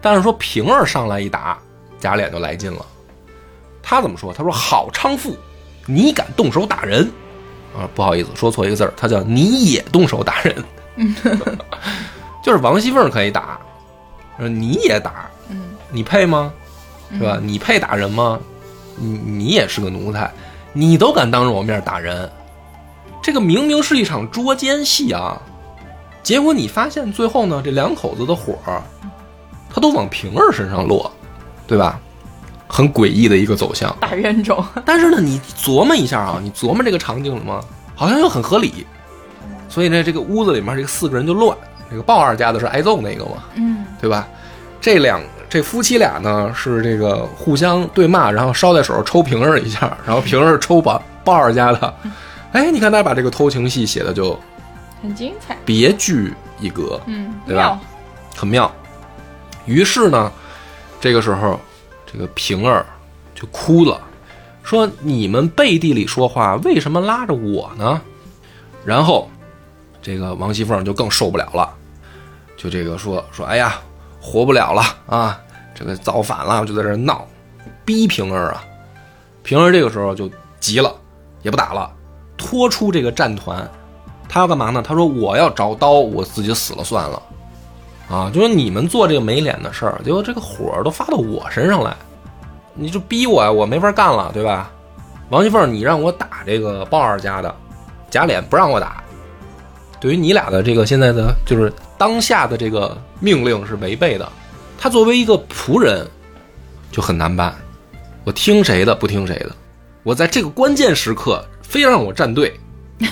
但是说平儿上来一打，贾琏就来劲了。他怎么说？他说：“好娼妇，你敢动手打人？”啊，不好意思，说错一个字儿，他叫你也动手打人。就是王熙凤可以打，说你也打，嗯你配吗？是吧？你配打人吗？你你也是个奴才，你都敢当着我面打人，这个明明是一场捉奸戏啊！结果你发现最后呢，这两口子的火儿，他都往平儿身上落，对吧？很诡异的一个走向。大冤种，但是呢，你琢磨一下啊，你琢磨这个场景了吗？好像又很合理。所以呢，这个屋子里面这个四个人就乱。这个鲍二家的是挨揍那个嘛，嗯对吧？这两这夫妻俩呢是这个互相对骂，然后捎带手抽平儿一下，然后平儿抽把鲍二家的。哎，你看他把这个偷情戏写的就很精彩，别具一格，嗯，对吧，很妙。于是呢，这个时候这个平儿就哭了，说：“你们背地里说话，为什么拉着我呢？”然后这个王熙凤就更受不了了，就这个说说：“哎呀，活不了了啊！这个造反了，就在这闹，逼平儿啊。平儿这个时候就急了，也不打了，拖出这个战团。他要干嘛呢？他说我要找刀，我自己死了算了。啊，就说你们做这个没脸的事儿，结果这个火都发到我身上来，你就逼我呀，我没法干了，对吧？王熙凤，你让我打这个鲍二家的，贾琏不让我打，对于你俩的这个现在的就是当下的这个命令是违背的。他作为一个仆人，就很难办。我听谁的不听谁的，我在这个关键时刻非让我站队，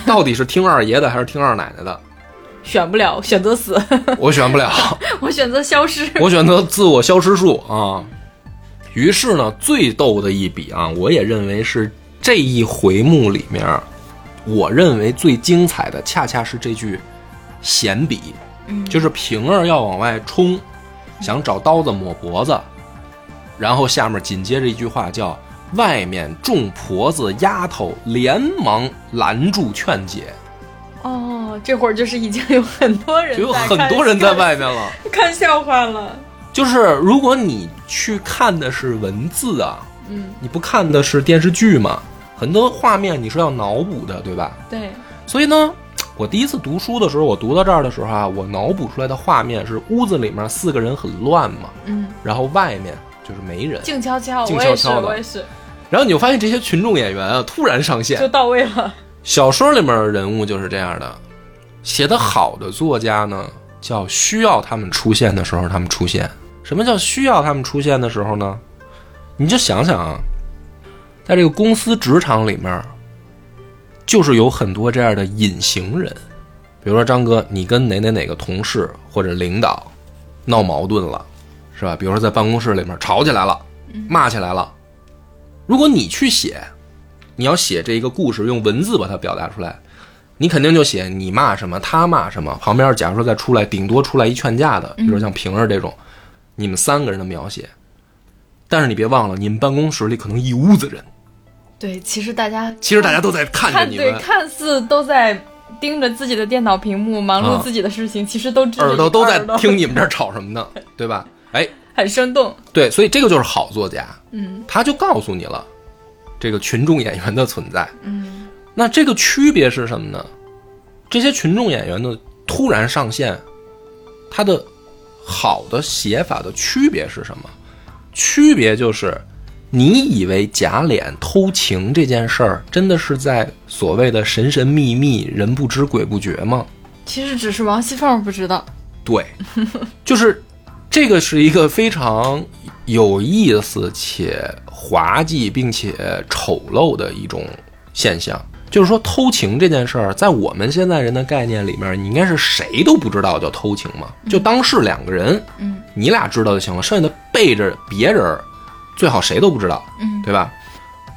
到底是听二爷的还是听二奶奶的？选不了，选择死，我选不了，我选择消失。我选择自我消失术啊。于是呢，最逗的一笔啊，我也认为是这一回目里面，我认为最精彩的，恰恰是这句闲笔，嗯。就是平儿要往外冲，想找刀子抹脖子，然后下面紧接着一句话叫“外面众婆子丫头连忙拦住劝解哦，这会儿就是已经有很多”，人就有很多人在外面了。看 看笑话了。就是如果你去看的是文字啊，嗯，你不看的是电视剧嘛，很多画面你是要脑补的，对吧？对，所以呢，我第一次读书的时候，我读到这儿的时候啊，我脑补出来的画面是屋子里面四个人很乱嘛，嗯，然后外面就是没人，静悄悄，静悄悄的我也是，然后你就发现这些群众演员啊突然上线就。到位了。小说里面的人物就是这样的，写得好的作家呢，叫需要他们出现的时候他们出现。什么叫需要他们出现的时候呢？你就想想啊，在这个公司职场里面，就是有很多这样的隐形人，比如说张哥，你跟哪哪哪个同事或者领导闹矛盾了，是吧？比如说在办公室里面吵起来了，骂起来了，如果你去写，你要写这一个故事，用文字把它表达出来，你肯定就写你骂什么，他骂什么，旁边假如说再出来，顶多出来一劝架的，比如像平儿这种，你们三个人的描写。但是你别忘了，你们办公室里可能一屋子人，对，其实大家其实大家都在看你们，看似都在盯着自己的电脑屏幕，忙碌啊自己的事情，其实都耳朵都在听你们这儿吵什么呢，对吧？哎，很生动。对，所以这个就是好作家，嗯他就告诉你了这个群众演员的存在。嗯那这个区别是什么呢？这些群众演员的突然上线，它的好的写法的区别是什么？区别就是，你以为假脸偷情这件事儿真的是在所谓的神神秘秘、人不知鬼不觉吗？其实只是王熙凤不知道。对，就是这个是一个非常有意思且滑稽并且丑陋的一种现象。就是说，偷情这件事儿，在我们现在人的概念里面，你应该是谁都不知道叫偷情嘛，就当是两个人，嗯你俩知道就行了，剩下的背着别人，最好谁都不知道，嗯对吧？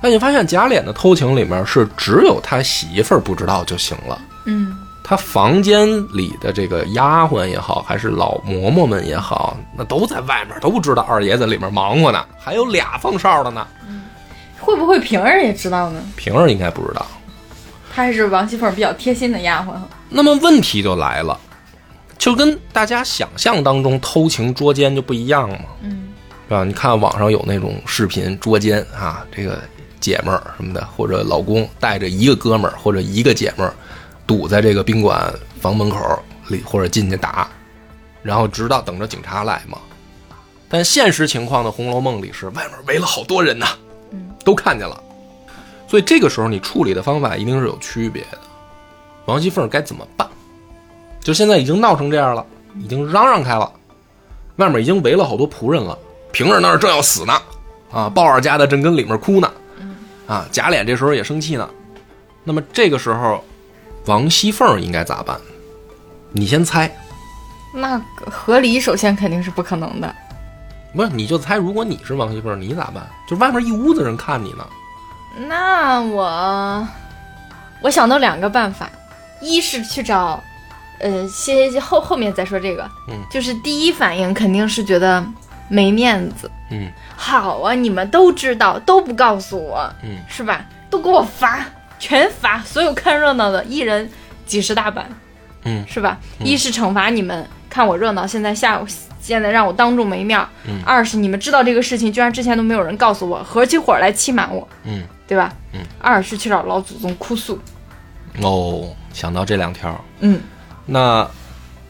那你发现贾琏的偷情里面是只有他媳妇儿不知道就行了。嗯他房间里的这个丫鬟也好，还是老嬷嬷们也好，那都在外面，都不知道二爷在里面忙活呢，还有俩放哨的呢。会不会平儿也知道呢？平儿应该不知道。她还是王熙凤比较贴心的丫鬟。那么问题就来了，就跟大家想象当中偷情捉奸就不一样嘛，嗯是吧？你看网上有那种视频捉奸啊，这个姐们儿什么的，或者老公带着一个哥们儿或者一个姐们儿，堵在这个宾馆房门口里或者进去打，然后直到等着警察来嘛。但现实情况的《红楼梦》里是外面围了好多人呐，嗯都看见了，所以这个时候你处理的方法一定是有区别的。王熙凤该怎么办？就现在已经闹成这样了，已经嚷嚷开了，外面已经围了好多仆人了。平儿那儿正要死呢，啊，鲍二家的正跟里面哭呢，啊，贾琏这时候也生气呢。那么这个时候，王熙凤应该咋办？你先猜，那个和离首先肯定是不可能的。不是你就猜，如果你是王熙凤，你咋办？就外面一屋子人看你呢，那我我想到两个办法，一是去找，呃，先后后面再说这个，嗯，就是第一反应肯定是觉得没面子。嗯好啊，你们都知道，都不告诉我，嗯，是吧？都给我罚，全罚，所有看热闹的一人几十大板，嗯。是吧？一是惩罚你们看我热闹，现在吓我，现在让我当众没面儿；嗯。二是你们知道这个事情，居然之前都没有人告诉我，合起伙来欺瞒我，嗯，对吧？嗯。二是去找老祖宗哭诉，哦，想到这两条，嗯。那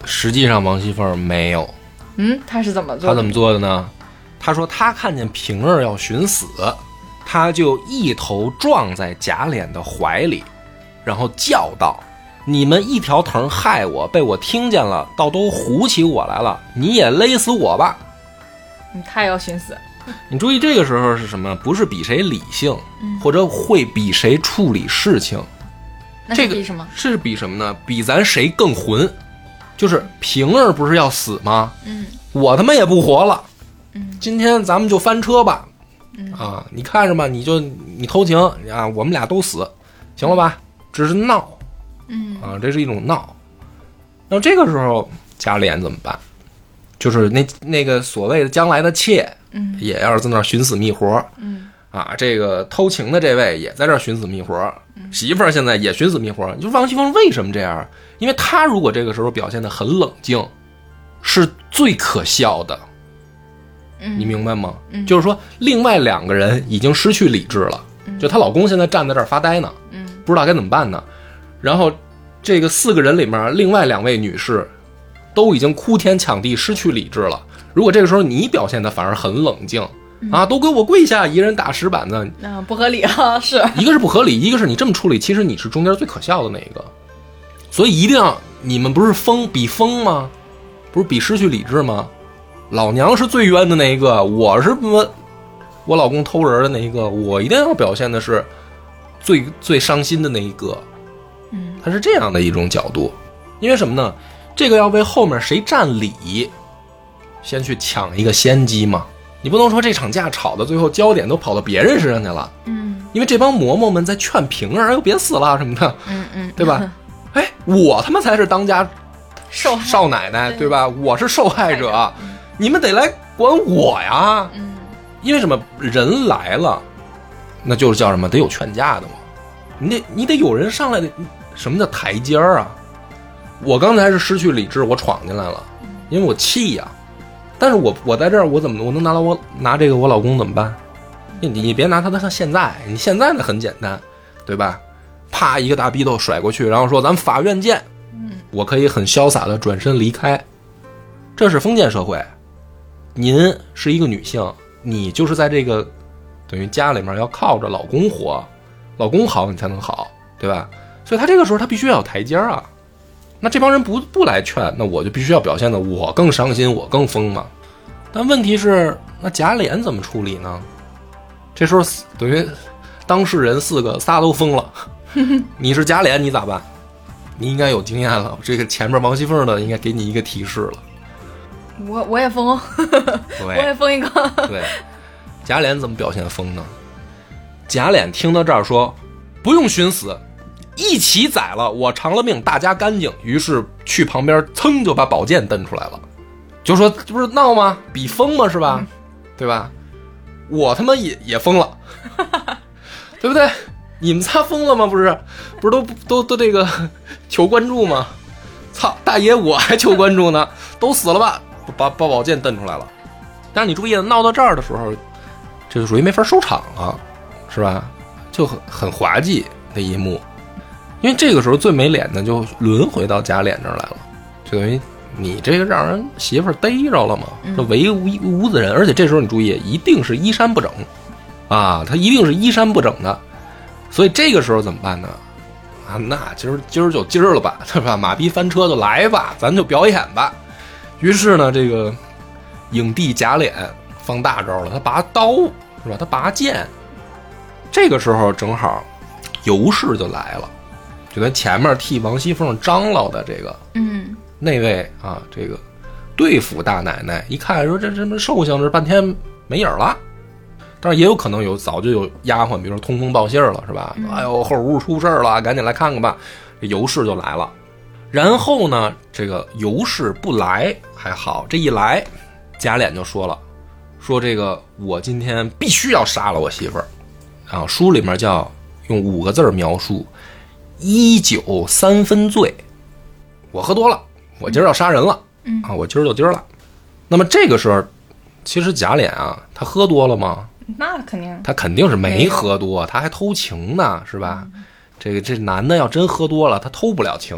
实际上王熙凤没有，嗯，他是怎么做的？她怎么做的呢？她说她看见平儿要寻死，她就一头撞在贾琏的怀里，然后叫道：“你们一条藤害我，被我听见了，倒都唬起我来了，你也勒死我吧！”你太要寻死，你注意这个时候是什么？不是比谁理性，或者会比谁处理事情，这个是比什么？是比什么呢？比咱谁更混。就是平儿不是要死吗？嗯我他妈也不活了。嗯今天咱们就翻车吧。啊，你看着吧，你就你偷情啊，我们俩都死，行了吧？只是闹嗯啊，这是一种闹。那这个时候贾琏怎么办？就是那那个所谓的将来的妾，嗯也要在那儿寻死觅活，嗯啊，这个偷情的这位也在这儿寻死觅活，媳妇儿现在也寻死觅活。你说王熙凤为什么这样？因为她如果这个时候表现的很冷静，是最可笑的，嗯，你明白吗？嗯就是说，另外两个人已经失去理智了，就她老公现在站在这儿发呆呢，嗯不知道该怎么办呢。然后这个四个人里面，另外两位女士都已经哭天抢地，失去理智了。如果这个时候你表现的反而很冷静啊，都给我跪下，一人打石板子，那、不合理啊，是一个是不合理，一个是你这么处理，其实你是中间最可笑的那一个，所以一定要你们不是疯比疯吗？不是比失去理智吗？老娘是最冤的那一个，我是我我老公偷人的那一个，我一定要表现的是最最伤心的那一个。嗯，他是这样的一种角度，因为什么呢？这个要为后面谁占理，先去抢一个先机嘛。你不能说这场架吵到最后焦点都跑到别人身上去了。嗯因为这帮嬷嬷们在劝平儿，哎呦别死了什么的，嗯嗯，对吧？哎，我他妈才是当家少，少奶奶，对对吧？我是受害者害者，你们得来管我呀！嗯因为什么？人来了，那就是叫什么？得有劝架的嘛。你得你得有人上来的，什么叫台阶儿啊？我刚才是失去理智，我闯进来了，因为我气呀、但是我我在这儿，我怎么我能拿到我拿这个我老公怎么办？你你别拿他的现在，你现在呢很简单，对吧？啪一个大逼斗甩过去，然后说咱们法院见。嗯我可以很潇洒的转身离开。这是封建社会，您是一个女性，你就是在这个等于家里面要靠着老公活，老公好你才能好，对吧？所以他这个时候他必须要有台阶儿啊。那这帮人不不来劝，那我就必须要表现的我更伤心，我更疯嘛。但问题是，那贾琏怎么处理呢？这时候等于当事人四个仨都疯了，你是贾琏，你咋办？你应该有经验了。这个前面王熙凤的应该给你一个提示了。我我也疯，我也疯一个，对，贾琏怎么表现疯呢？贾琏听到这儿说：“不用寻死，一起宰了，我偿了命，大家干净。”于是去旁边噌就把宝剑蹬出来了，就说：“这不是闹吗？比疯吗？是吧？对吧？我他妈也也疯了，对不对？你们仨疯了吗？不是，不是都都都这个求关注吗？操，大爷我还求关注呢，都死了吧？把把宝剑蹬出来了。但是你注意，闹到这儿的时候，这就属于没法收场了，是吧？就很很滑稽的一幕，因为这个时候最没脸的就轮回到贾琏这儿来了，就等于你这个让人媳妇逮着了嘛，这围一屋子人，而且这时候你注意，一定是衣衫不整啊，他一定是衣衫不整的，所以这个时候怎么办呢？啊，那今儿今儿就今儿了吧，对吧？马逼翻车就来吧，咱就表演吧。于是呢，这个影帝贾琏放大招了，他拔刀是吧？他拔剑。这个时候正好尤氏就来了，就在前面替王熙凤张罗的这个嗯那位啊，这个对付大奶奶一看说这这么寿星这半天没影儿了，但是也有可能有早就有丫鬟，比如说通风报信了，是吧？哎呦后屋出事儿了，赶紧来看看吧。这尤氏就来了，然后呢，这个尤氏不来还好，这一来，贾琏就说了，说这个我今天必须要杀了我媳妇儿，啊，书里面叫用五个字描述：一酒三分醉。我喝多了，我今儿要杀人了，嗯啊，我今儿就今儿了。那么这个时候，其实贾琏啊，他喝多了吗？那肯定他肯定是没喝多，他还偷情呢，是吧？这个这男的要真喝多了，他偷不了情，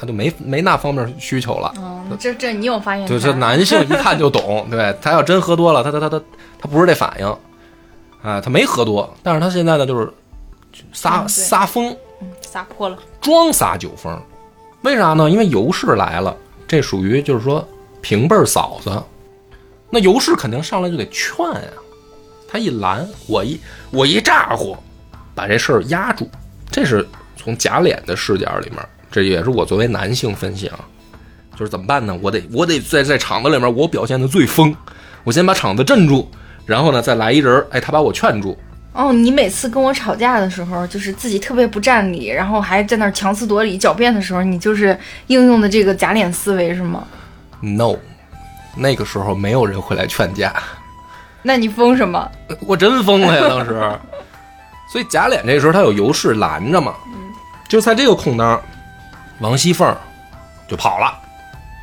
他就没没那方面需求了。哦，这这你有发言就权。这男性一看就懂，对他要真喝多了，他他他他他不是这反应，啊，他没喝多，但是他现在呢就是撒嗯撒疯，嗯撒泼了。装撒酒疯，为啥呢？因为尤氏来了，这属于就是说平辈儿嫂子，那尤氏肯定上来就得劝呀、他一拦，我一我一咋呼，把这事儿压住，这是从假脸的视角里面，这也是我作为男性分析啊，就是怎么办呢？我得我得在在场子里面我表现的最疯，我先把场子镇住，然后呢再来一人儿，哎，他把我劝住，哦，你每次跟我吵架的时候，就是自己特别不占理，然后还在那儿强词夺理、狡辩的时候，你就是应用的这个假脸思维是吗？no，那个时候没有人会来劝架。那你疯什么？我真疯了呀！当时，所以假脸这时候他有尤氏拦着嘛，就在这个空当，王熙凤就跑了。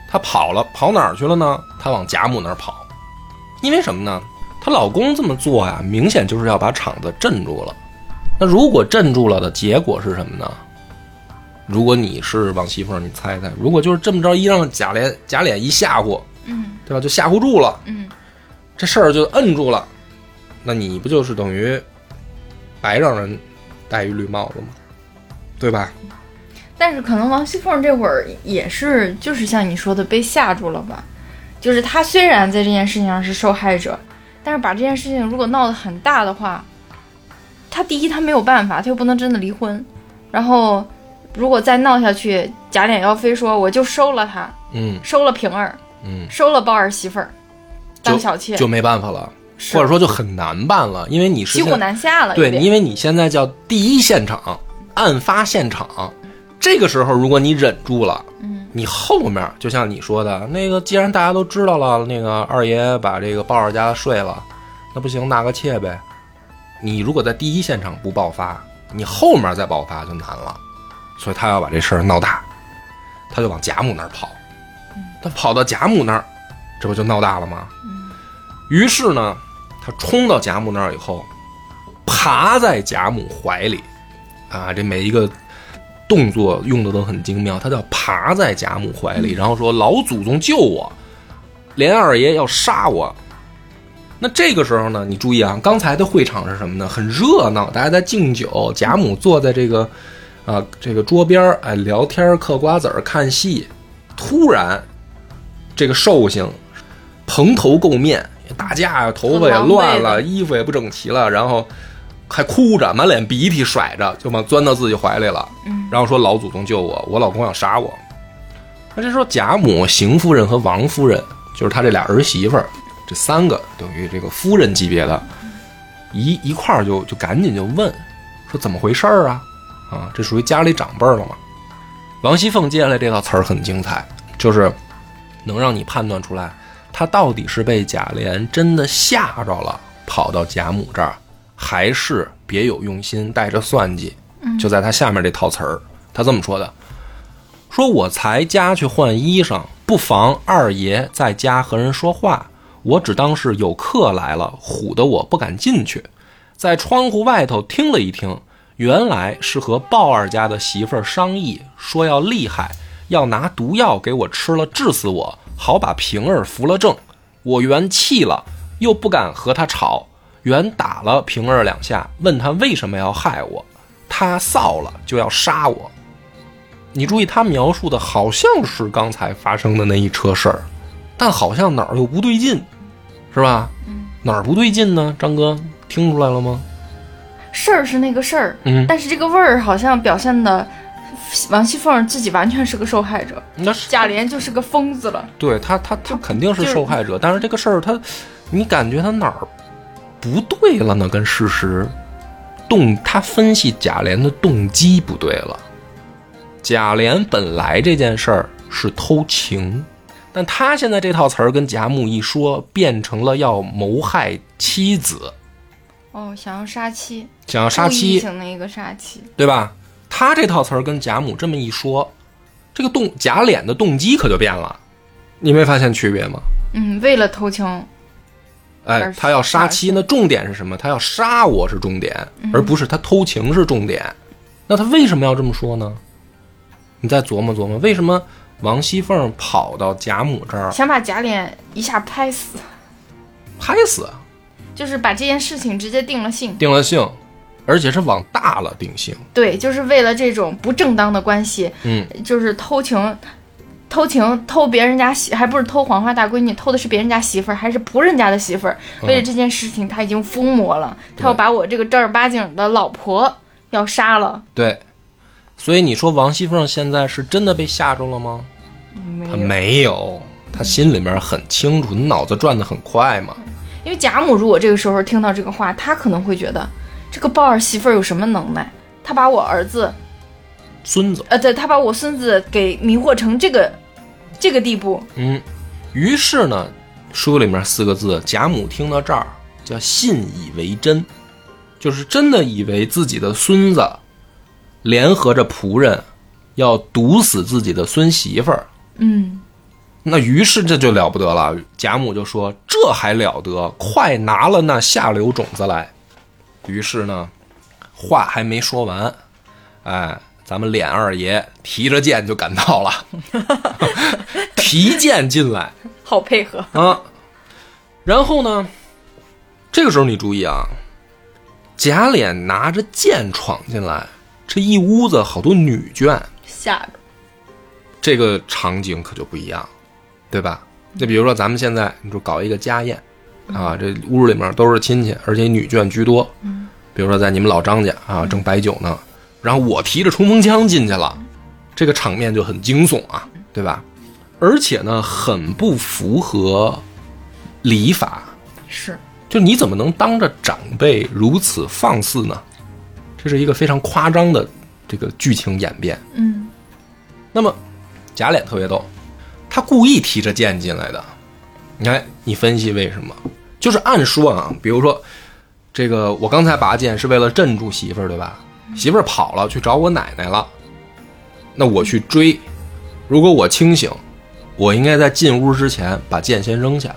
她跑了，跑哪儿去了呢？她往贾母那儿跑，因为什么呢？她老公这么做呀，明显就是要把场子镇住了。那如果镇住了的结果是什么呢？如果你是王熙凤，你猜猜，如果就是这么着一让贾琏贾琏一吓唬，嗯对吧？就吓唬住了，嗯，这事儿就摁住了，那你不就是等于白让人戴一绿帽子吗？对吧？但是可能王熙凤这会儿也是，就是像你说的被吓住了吧？就是她虽然在这件事情上是受害者，但是把这件事情如果闹得很大的话，她第一她没有办法，她又不能真的离婚，然后如果再闹下去，贾琏要非说我就收了她，嗯。收了平儿，嗯，收了包儿媳妇儿当小妾，就没办法了，或者说就很难办了，因为你是骑虎难下了。对，因为你现在叫第一现场，案发现场，这个时候如果你忍住了，嗯，你后面就像你说的那个，既然大家都知道了，那个二爷把这个鲍二家睡了，那不行，纳个妾呗。你如果在第一现场不爆发，你后面再爆发就难了，所以他要把这事儿闹大，他就往贾母那儿跑，他跑到贾母那儿，这不就闹大了吗？于是呢，他冲到贾母那儿以后，爬在贾母怀里，啊，这每一个动作用的都很精妙。他叫爬在贾母怀里，然后说：“老祖宗救我，连二爷要杀我。”那这个时候呢，你注意啊，刚才的会场是什么呢？很热闹，大家在敬酒，贾母坐在这个啊这个桌边儿，哎，聊天、嗑瓜子儿、看戏。突然，这个寿星蓬头垢面，打架呀，头发也乱了，衣服也不整齐了，然后还哭着，满脸鼻涕甩着，就往钻到自己怀里了。嗯，然后说：“老祖宗救我，我老公要杀我。”那这时候贾母、邢夫人和王夫人，就是他这俩儿媳妇儿，这三个等于这个夫人级别的，一一块儿就就赶紧就问，说怎么回事儿啊？啊，这属于家里长辈儿了嘛。王熙凤接下来这套词儿很精彩，就是能让你判断出来，他到底是被贾琏真的吓着了，跑到贾母这儿，还是别有用心，带着算计。就在他下面这套词儿，他这么说的：说我才家去换衣裳，不妨二爷在家和人说话，我只当是有客来了，唬得我不敢进去，在窗户外头听了一听，原来是和鲍二家的媳妇儿商议，说要厉害，要拿毒药给我吃了，治死我，好把平儿扶了正。我原气了，又不敢和他吵，原打了平儿两下，问他为什么要害我，他臊了就要杀我。你注意，他描述的好像是刚才发生的那一车事儿，但好像哪儿又不对劲，是吧？哪儿不对劲呢？张哥听出来了吗？事儿是那个事儿，嗯，但是这个味儿好像表现的王熙凤自己完全是个受害者，那是贾琏就是个疯子了。对他，他他肯定是受害者，但是这个事儿他，你感觉他哪儿不对了呢？跟事实动，他分析贾琏的动机不对了。贾琏本来这件事儿是偷情，但他现在这套词儿跟贾母一说，变成了要谋害妻子，哦，想要杀妻，想要杀妻，型的一个杀妻。对吧？他这套词儿跟贾母这么一说，这个动贾琏的动机可就变了，你没发现区别吗？嗯，为了偷情，哎，他要杀妻，那重点是什么？他要杀我是重点，而不是他偷情是重点。那他为什么要这么说呢？你再琢磨琢磨，为什么王熙凤跑到贾母这儿想把贾琏一下拍死，拍死，就是把这件事情直接定了性。定了性，而且是往大了定性。对，就是为了这种不正当的关系，嗯，就是偷情，偷情偷别人家媳，还不是偷黄花大闺女，偷的是别人家媳妇儿，还是仆人家的媳妇儿。嗯为了这件事情，他已经疯魔了，他要把我这个正儿八经的老婆要杀了。对。所以你说王熙凤现在是真的被吓着了吗？她没有，没有，她心里面很清楚，你脑子转得很快嘛。因为贾母如果这个时候听到这个话，她可能会觉得这个鲍儿媳妇儿有什么能耐？她把我儿子，孙子，呃，对，他把我孙子给迷惑成这个这个地步。嗯，于是呢，书里面四个字，贾母听到这儿叫信以为真，就是真的以为自己的孙子联合着仆人要毒死自己的孙媳妇儿。嗯，那于是这就了不得了，贾母就说：“这还了得！快拿了那下流种子来。”于是呢，话还没说完，哎，咱们脸二爷提着剑就赶到了，提剑进来好配合。啊。然后呢，这个时候你注意啊，贾琏拿着剑闯进来，这一屋子好多女眷，吓着。这个场景可就不一样，对吧？那比如说咱们现在，你说搞一个家宴，啊，这屋里面都是亲戚，而且女眷居多。嗯，比如说在你们老张家啊，正摆酒呢，然后我提着冲锋枪进去了，这个场面就很惊悚啊，对吧？而且呢，很不符合礼法，是，就你怎么能当着长辈如此放肆呢？这是一个非常夸张的这个剧情演变。嗯那么贾琏特别逗，他故意提着剑进来的。你看，你分析为什么？就是按说啊，比如说这个，我刚才拔剑是为了镇住媳妇儿，对吧？媳妇儿跑了去找我奶奶了，那我去追。如果我清醒，我应该在进屋之前把剑先扔下，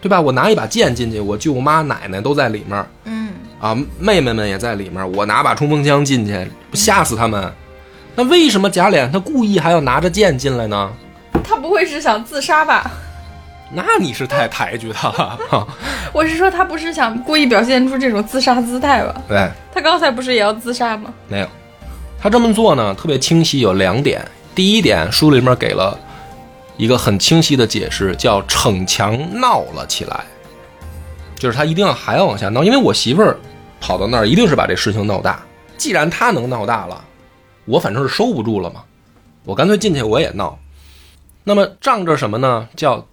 对吧？我拿一把剑进去，我舅妈、奶奶都在里面嗯，啊，妹妹们也在里面，我拿把冲锋枪进去，不吓死他们？那为什么贾琏他故意还要拿着剑进来呢？他不会是想自杀吧？那你是太抬举他了。我是说，他不是想故意表现出这种自杀姿态吧？对，他刚才不是也要自杀吗？没有，他这么做呢，特别清晰，有两点。第一点，书里面给了一个很清晰的解释，叫逞强闹了起来，就是他一定要还要往下闹，因为我媳妇儿跑到那儿，一定是把这事情闹大。既然他能闹大了，我反正是收不住了嘛，我干脆进去我也闹。那么仗着什么呢？叫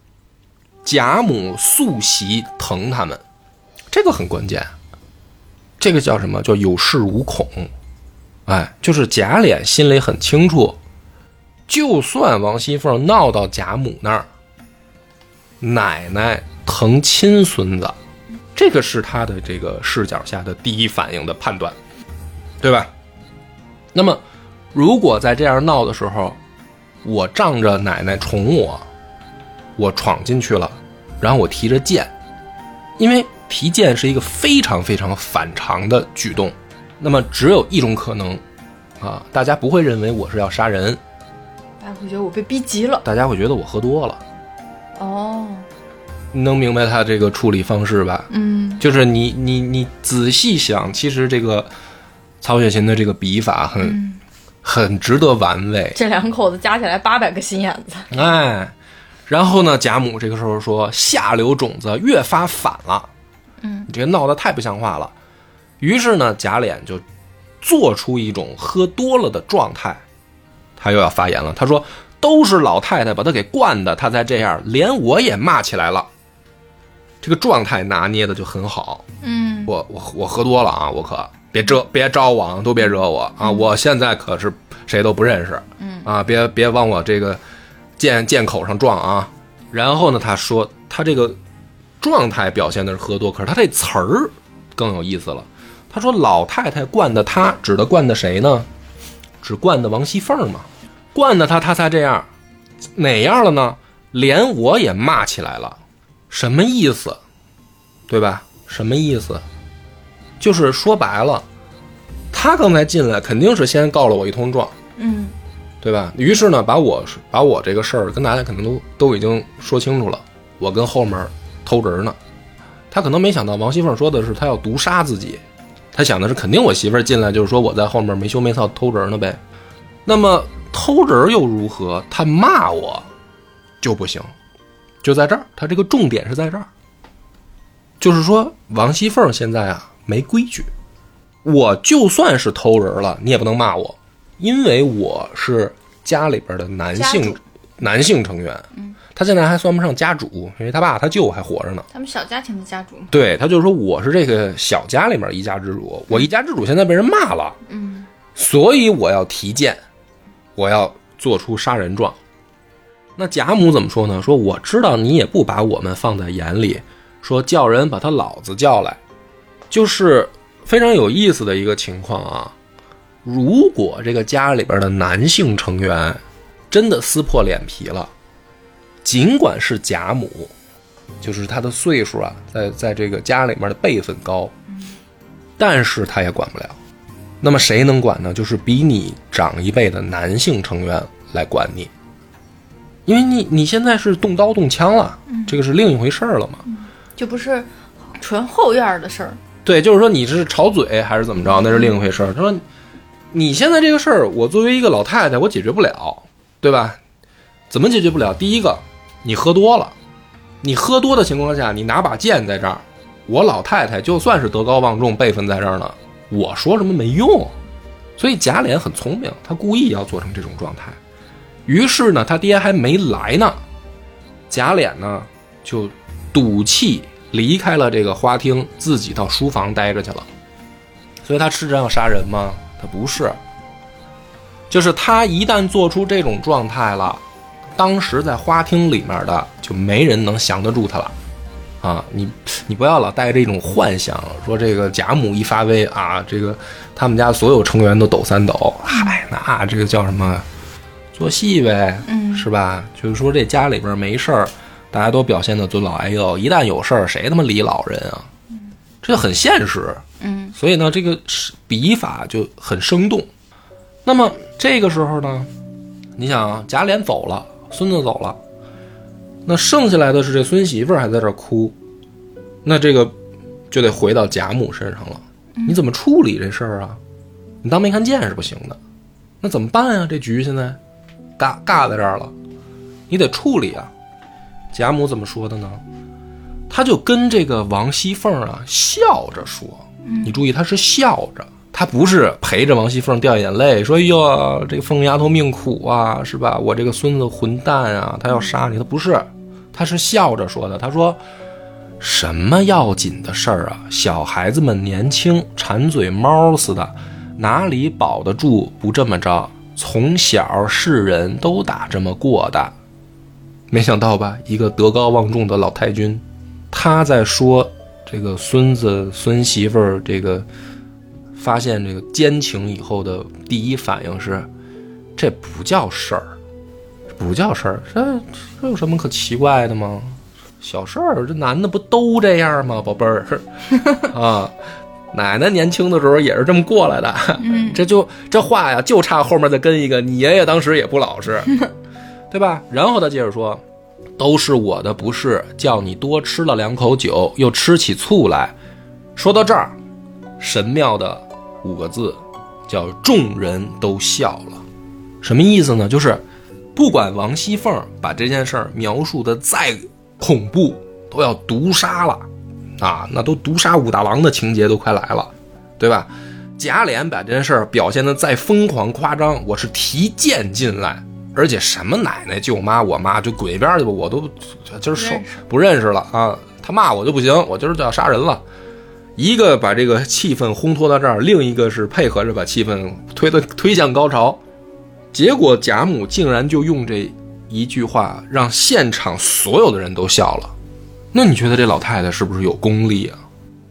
贾母素习疼他们，这个很关键。这个叫什么？叫有恃无恐。哎，就是贾琏心里很清楚，就算王熙凤闹到贾母那儿，奶奶疼亲孙子，这个是他的这个视角下的第一反应的判断，对吧？那么，如果在这样闹的时候，我仗着奶奶宠我，我闯进去了，然后我提着剑，因为提剑是一个非常非常反常的举动，那么只有一种可能，啊，大家不会认为我是要杀人，大家会觉得我被逼急了。大家会觉得我喝多了。哦，你能明白他这个处理方式吧？嗯就是你你你仔细想，其实这个曹雪芹的这个笔法很、嗯，很值得玩味。这两口子加起来八百个心眼子。哎，然后呢，贾母这个时候说下流种子越发反了，嗯，你这个闹得太不像话了。于是呢，贾琏就做出一种喝多了的状态，他又要发言了。他说：“都是老太太把他给惯的，他才这样，连我也骂起来了。”这个状态拿捏的就很好。嗯我我我喝多了啊，我可别遮别招我啊，都别惹我啊！我现在可是谁都不认识，嗯啊，别别往我这个剑剑口上撞啊！然后呢，他说他这个状态表现的是喝多，可是他这词儿更有意思了。他说老太太惯的他，指的惯的谁呢？只惯的王熙凤嘛。惯的他，他才这样，哪样了呢？连我也骂起来了，什么意思？对吧？什么意思？就是说白了，他刚才进来肯定是先告了我一通状，嗯对吧？于是呢，把我把我这个事儿跟大家肯定都都已经说清楚了，我跟后面偷人呢。他可能没想到王熙凤说的是他要毒杀自己，他想的是肯定我媳妇儿进来就是说我在后面没羞没臊偷人呢呗。那么偷人又如何？他骂我就不行，就在这儿，他这个重点是在这儿，就是说王熙凤现在啊没规矩，我就算是偷人了，你也不能骂我，因为我是家里边的男性男性成员，他现在还算不上家主，因为他爸他舅还活着呢。他们小家庭的家主，对他就是说我是这个小家里面一家之主，我一家之主现在被人骂了，嗯所以我要提剑，我要做出杀人状。那贾母怎么说呢？说我知道你也不把我们放在眼里，说叫人把他老子叫来，就是非常有意思的一个情况啊。如果这个家里边的男性成员真的撕破脸皮了，尽管是贾母，就是他的岁数啊，在在这个家里面的辈分高，但是他也管不了。那么谁能管呢？就是比你长一辈的男性成员来管你，因为你你现在是动刀动枪了，这个是另一回事儿了嘛。就不是纯后院儿的事儿。对，就是说你是吵嘴还是怎么着，那是另一回事儿。他说你现在这个事儿，我作为一个老太太，我解决不了，对吧？怎么解决不了？第一个，你喝多了，你喝多的情况下，你拿把剑在这儿，我老太太就算是德高望重，辈分在这儿呢，我说什么没用。所以贾琏很聪明，他故意要做成这种状态。于是呢，他爹还没来呢，贾琏呢就赌气离开了这个花厅，自己到书房待着去了。所以他是真要杀人吗？他不是，就是他一旦做出这种状态了，当时在花厅里面的就没人能降得住他了。啊，你你不要老带着一种幻想，说这个贾母一发威啊，这个他们家所有成员都抖三抖，嗨，那这个叫什么？做戏呗，嗯是吧？就是说这家里边没事儿，大家都表现的尊老爱幼，一旦有事儿，谁他妈理老人啊？这很现实。嗯所以呢，这个笔法就很生动。那么这个时候呢，你想啊，贾琏走了，孙子走了，那剩下来的是这孙媳妇儿还在这哭，那这个就得回到贾母身上了。你怎么处理这事儿啊？你当没看见是不行的。那怎么办啊？这局现在尬尬在这儿了，你得处理啊。贾母怎么说的呢？他就跟这个王熙凤啊笑着说，你注意，他是笑着，他不是陪着王熙凤掉眼泪，说：“哎呦，这个凤丫头命苦啊，是吧？我这个孙子混蛋啊，他要杀你。”他不是，他是笑着说的。他说：“什么要紧的事儿啊？小孩子们年轻，馋嘴猫似的，哪里保得住不这么着？从小世人都打这么过的。”没想到吧，一个德高望重的老太君，他在说这个孙子孙媳妇儿这个发现这个奸情以后的第一反应是，这不叫事儿，不叫事儿，这这有什么可奇怪的吗？小事儿，这男的不都这样吗，宝贝儿 啊？奶奶年轻的时候也是这么过来的，嗯这就这话呀，就差后面再跟一个，你爷爷当时也不老实，对吧？然后他接着说，都是我的不是，叫你多吃了两口酒，又吃起醋来。说到这儿，神妙的五个字叫众人都笑了，什么意思呢？就是不管王熙凤把这件事儿描述的再恐怖，都要毒杀了啊，那都毒杀武大郎的情节都快来了，对吧？贾琏把这件事儿表现的再疯狂夸张，我是提剑进来，而且什么奶奶舅妈我妈就滚一边儿去吧，我都今儿受不认识不认识了啊！他骂我就不行，我今儿就要杀人了。一个把这个气氛烘托到这儿，另一个是配合着把气氛推的推向高潮。结果贾母竟然就用这一句话让现场所有的人都笑了。那你觉得这老太太是不是有功力啊？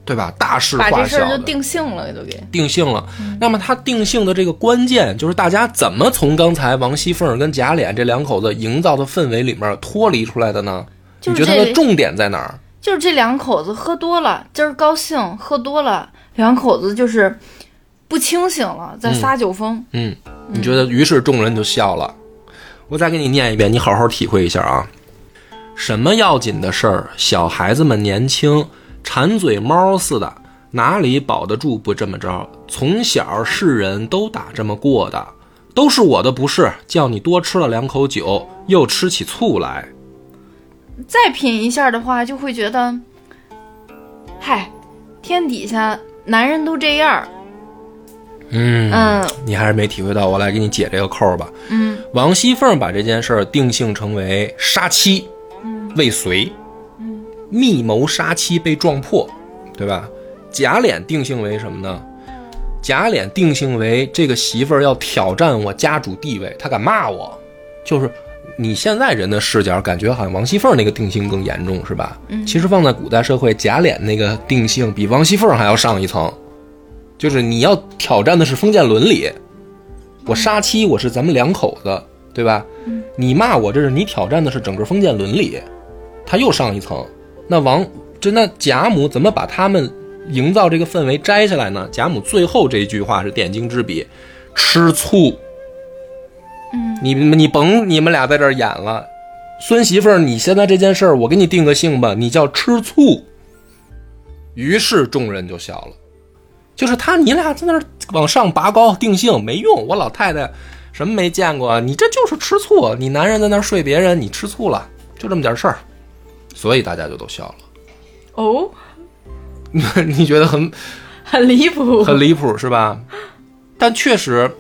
对吧？大事把化小把这事儿就定性了，都给。定性了。那么他定性的这个关键，就是大家怎么从刚才王熙凤跟贾琏这两口子营造的氛围里面脱离出来的呢？就是你觉得它的重点在哪儿？就是这两口子喝多了，今儿高兴，喝多了，两口子就是不清醒了，在撒酒疯。嗯，你觉得？于是众人就笑了。我再给你念一遍，你好好体会一下啊。什么要紧的事儿？小孩子们年轻，馋嘴猫似的，哪里保得住不这么着？从小世人都打这么过的，都是我的不是。叫你多吃了两口酒，又吃起醋来。再品一下的话，就会觉得，嗨，天底下男人都这样。嗯嗯你还是没体会到，我来给你解这个扣儿吧。嗯王熙凤把这件事儿定性成为杀妻未遂，密谋杀妻被撞破，对吧？贾琏定性为什么呢？贾琏定性为这个媳妇儿要挑战我家主地位，她敢骂我，就是你现在人的视角感觉好像王熙凤那个定性更严重，是吧？嗯其实放在古代社会，贾琏那个定性比王熙凤还要上一层，就是你要挑战的是封建伦理。我杀妻，我是咱们两口子，对吧？你骂我，这是你挑战的是整个封建伦理，他又上一层。那王这那贾母怎么把他们营造这个氛围摘下来呢？贾母最后这一句话是点睛之笔：吃醋。嗯，你你甭你们俩在这儿演了，孙媳妇儿，你现在这件事儿，我给你定个性吧，你叫吃醋。于是众人就笑了，就是他你俩在那儿往上拔高定性没用，我老太太什么没见过，你这就是吃醋，你男人在那儿睡别人，你吃醋了，就这么点事儿，所以大家就都笑了。哦，你觉得很 很离谱。很离谱是吧？但确实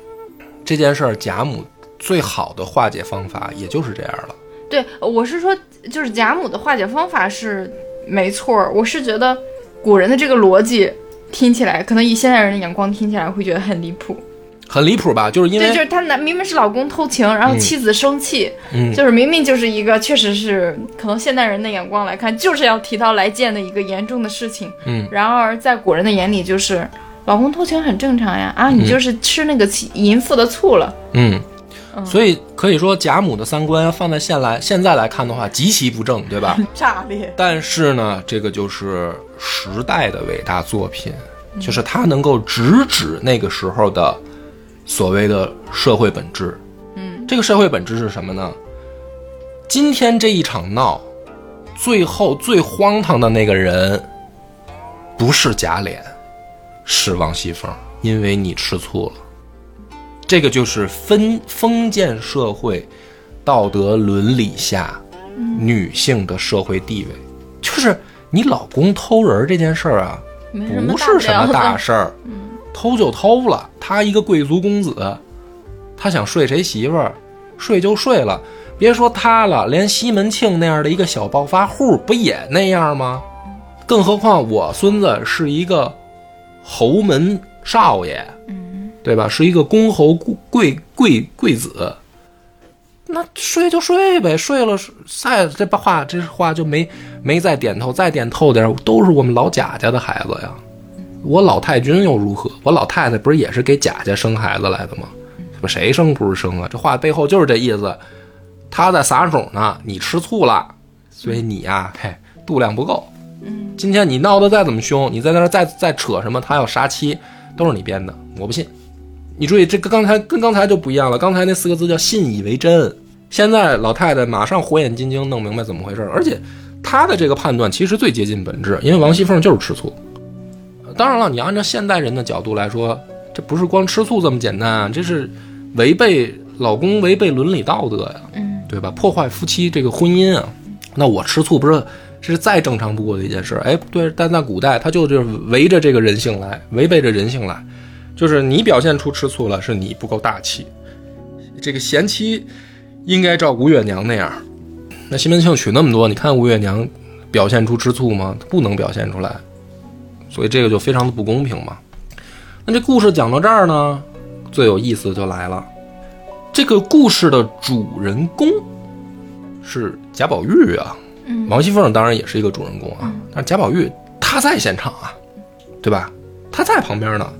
这件事儿，贾母最好的化解方法也就是这样了。对，我是说，就是贾母的化解方法是没错儿，我是觉得古人的这个逻辑听起来，可能以现代人的眼光听起来会觉得很离谱。很离谱吧？就是因对，为就是他男明明是老公偷情，然后嗯妻子生气，嗯就是明明就是一个确实是可能现代人的眼光来看，就是要提刀来见的一个严重的事情。嗯然而在古人的眼里，就是老公偷情很正常呀，啊，你就是吃那个妻淫妇的醋了。嗯，所以可以说贾母的三观放在现来现在来看的话极其不正，对吧？炸裂。但是呢，这个就是时代的伟大作品，就是他能够直指那个时候的所谓的社会本质。嗯，这个社会本质是什么呢？今天这一场闹，最后最荒唐的那个人，不是贾琏，是王熙凤，因为你吃醋了。这个就是封封建社会道德伦理下女性的社会地位，就是你老公偷人这件事儿啊，不是什么大大事儿，偷就偷了。他一个贵族公子，他想睡谁媳妇儿，睡就睡了。别说他了，连西门庆那样的一个小暴发户，不也那样吗？更何况我孙子是一个侯门少爷，嗯，对吧？是一个公侯贵贵贵子，那睡就睡呗，睡了再这把话这话就没没再点透，再点透点儿，都是我们老贾家的孩子呀。我老太君又如何？我老太太不是也是给贾家生孩子来的吗？谁生不是生啊？这话背后就是这意思。他在撒手呢，你吃醋了，所以你呀、嘿，度量不够。今天你闹得再怎么凶，你在那儿再再扯什么，他要杀妻，都是你编的，我不信。你注意，这跟刚才跟刚才就不一样了，刚才那四个字叫信以为真，现在老太太马上火眼金睛弄明白怎么回事，而且她的这个判断其实最接近本质，因为王熙凤就是吃醋。当然了，你按照现代人的角度来说，这不是光吃醋这么简单啊，这是违背老公违背伦理道德呀，嗯，对吧？破坏夫妻这个婚姻啊，那我吃醋不是这是再正常不过的一件事儿？哎，不对，但在古代他就就是围着这个人性来，违背着人性来，就是你表现出吃醋了，是你不够大气。这个贤妻应该照吴月娘那样。那西门庆娶那么多，你看吴月娘表现出吃醋吗？不能表现出来，所以这个就非常的不公平嘛。那这故事讲到这儿呢，最有意思的就来了。这个故事的主人公是贾宝玉啊，嗯王熙凤当然也是一个主人公啊，但是贾宝玉他在现场啊，对吧？他在旁边呢，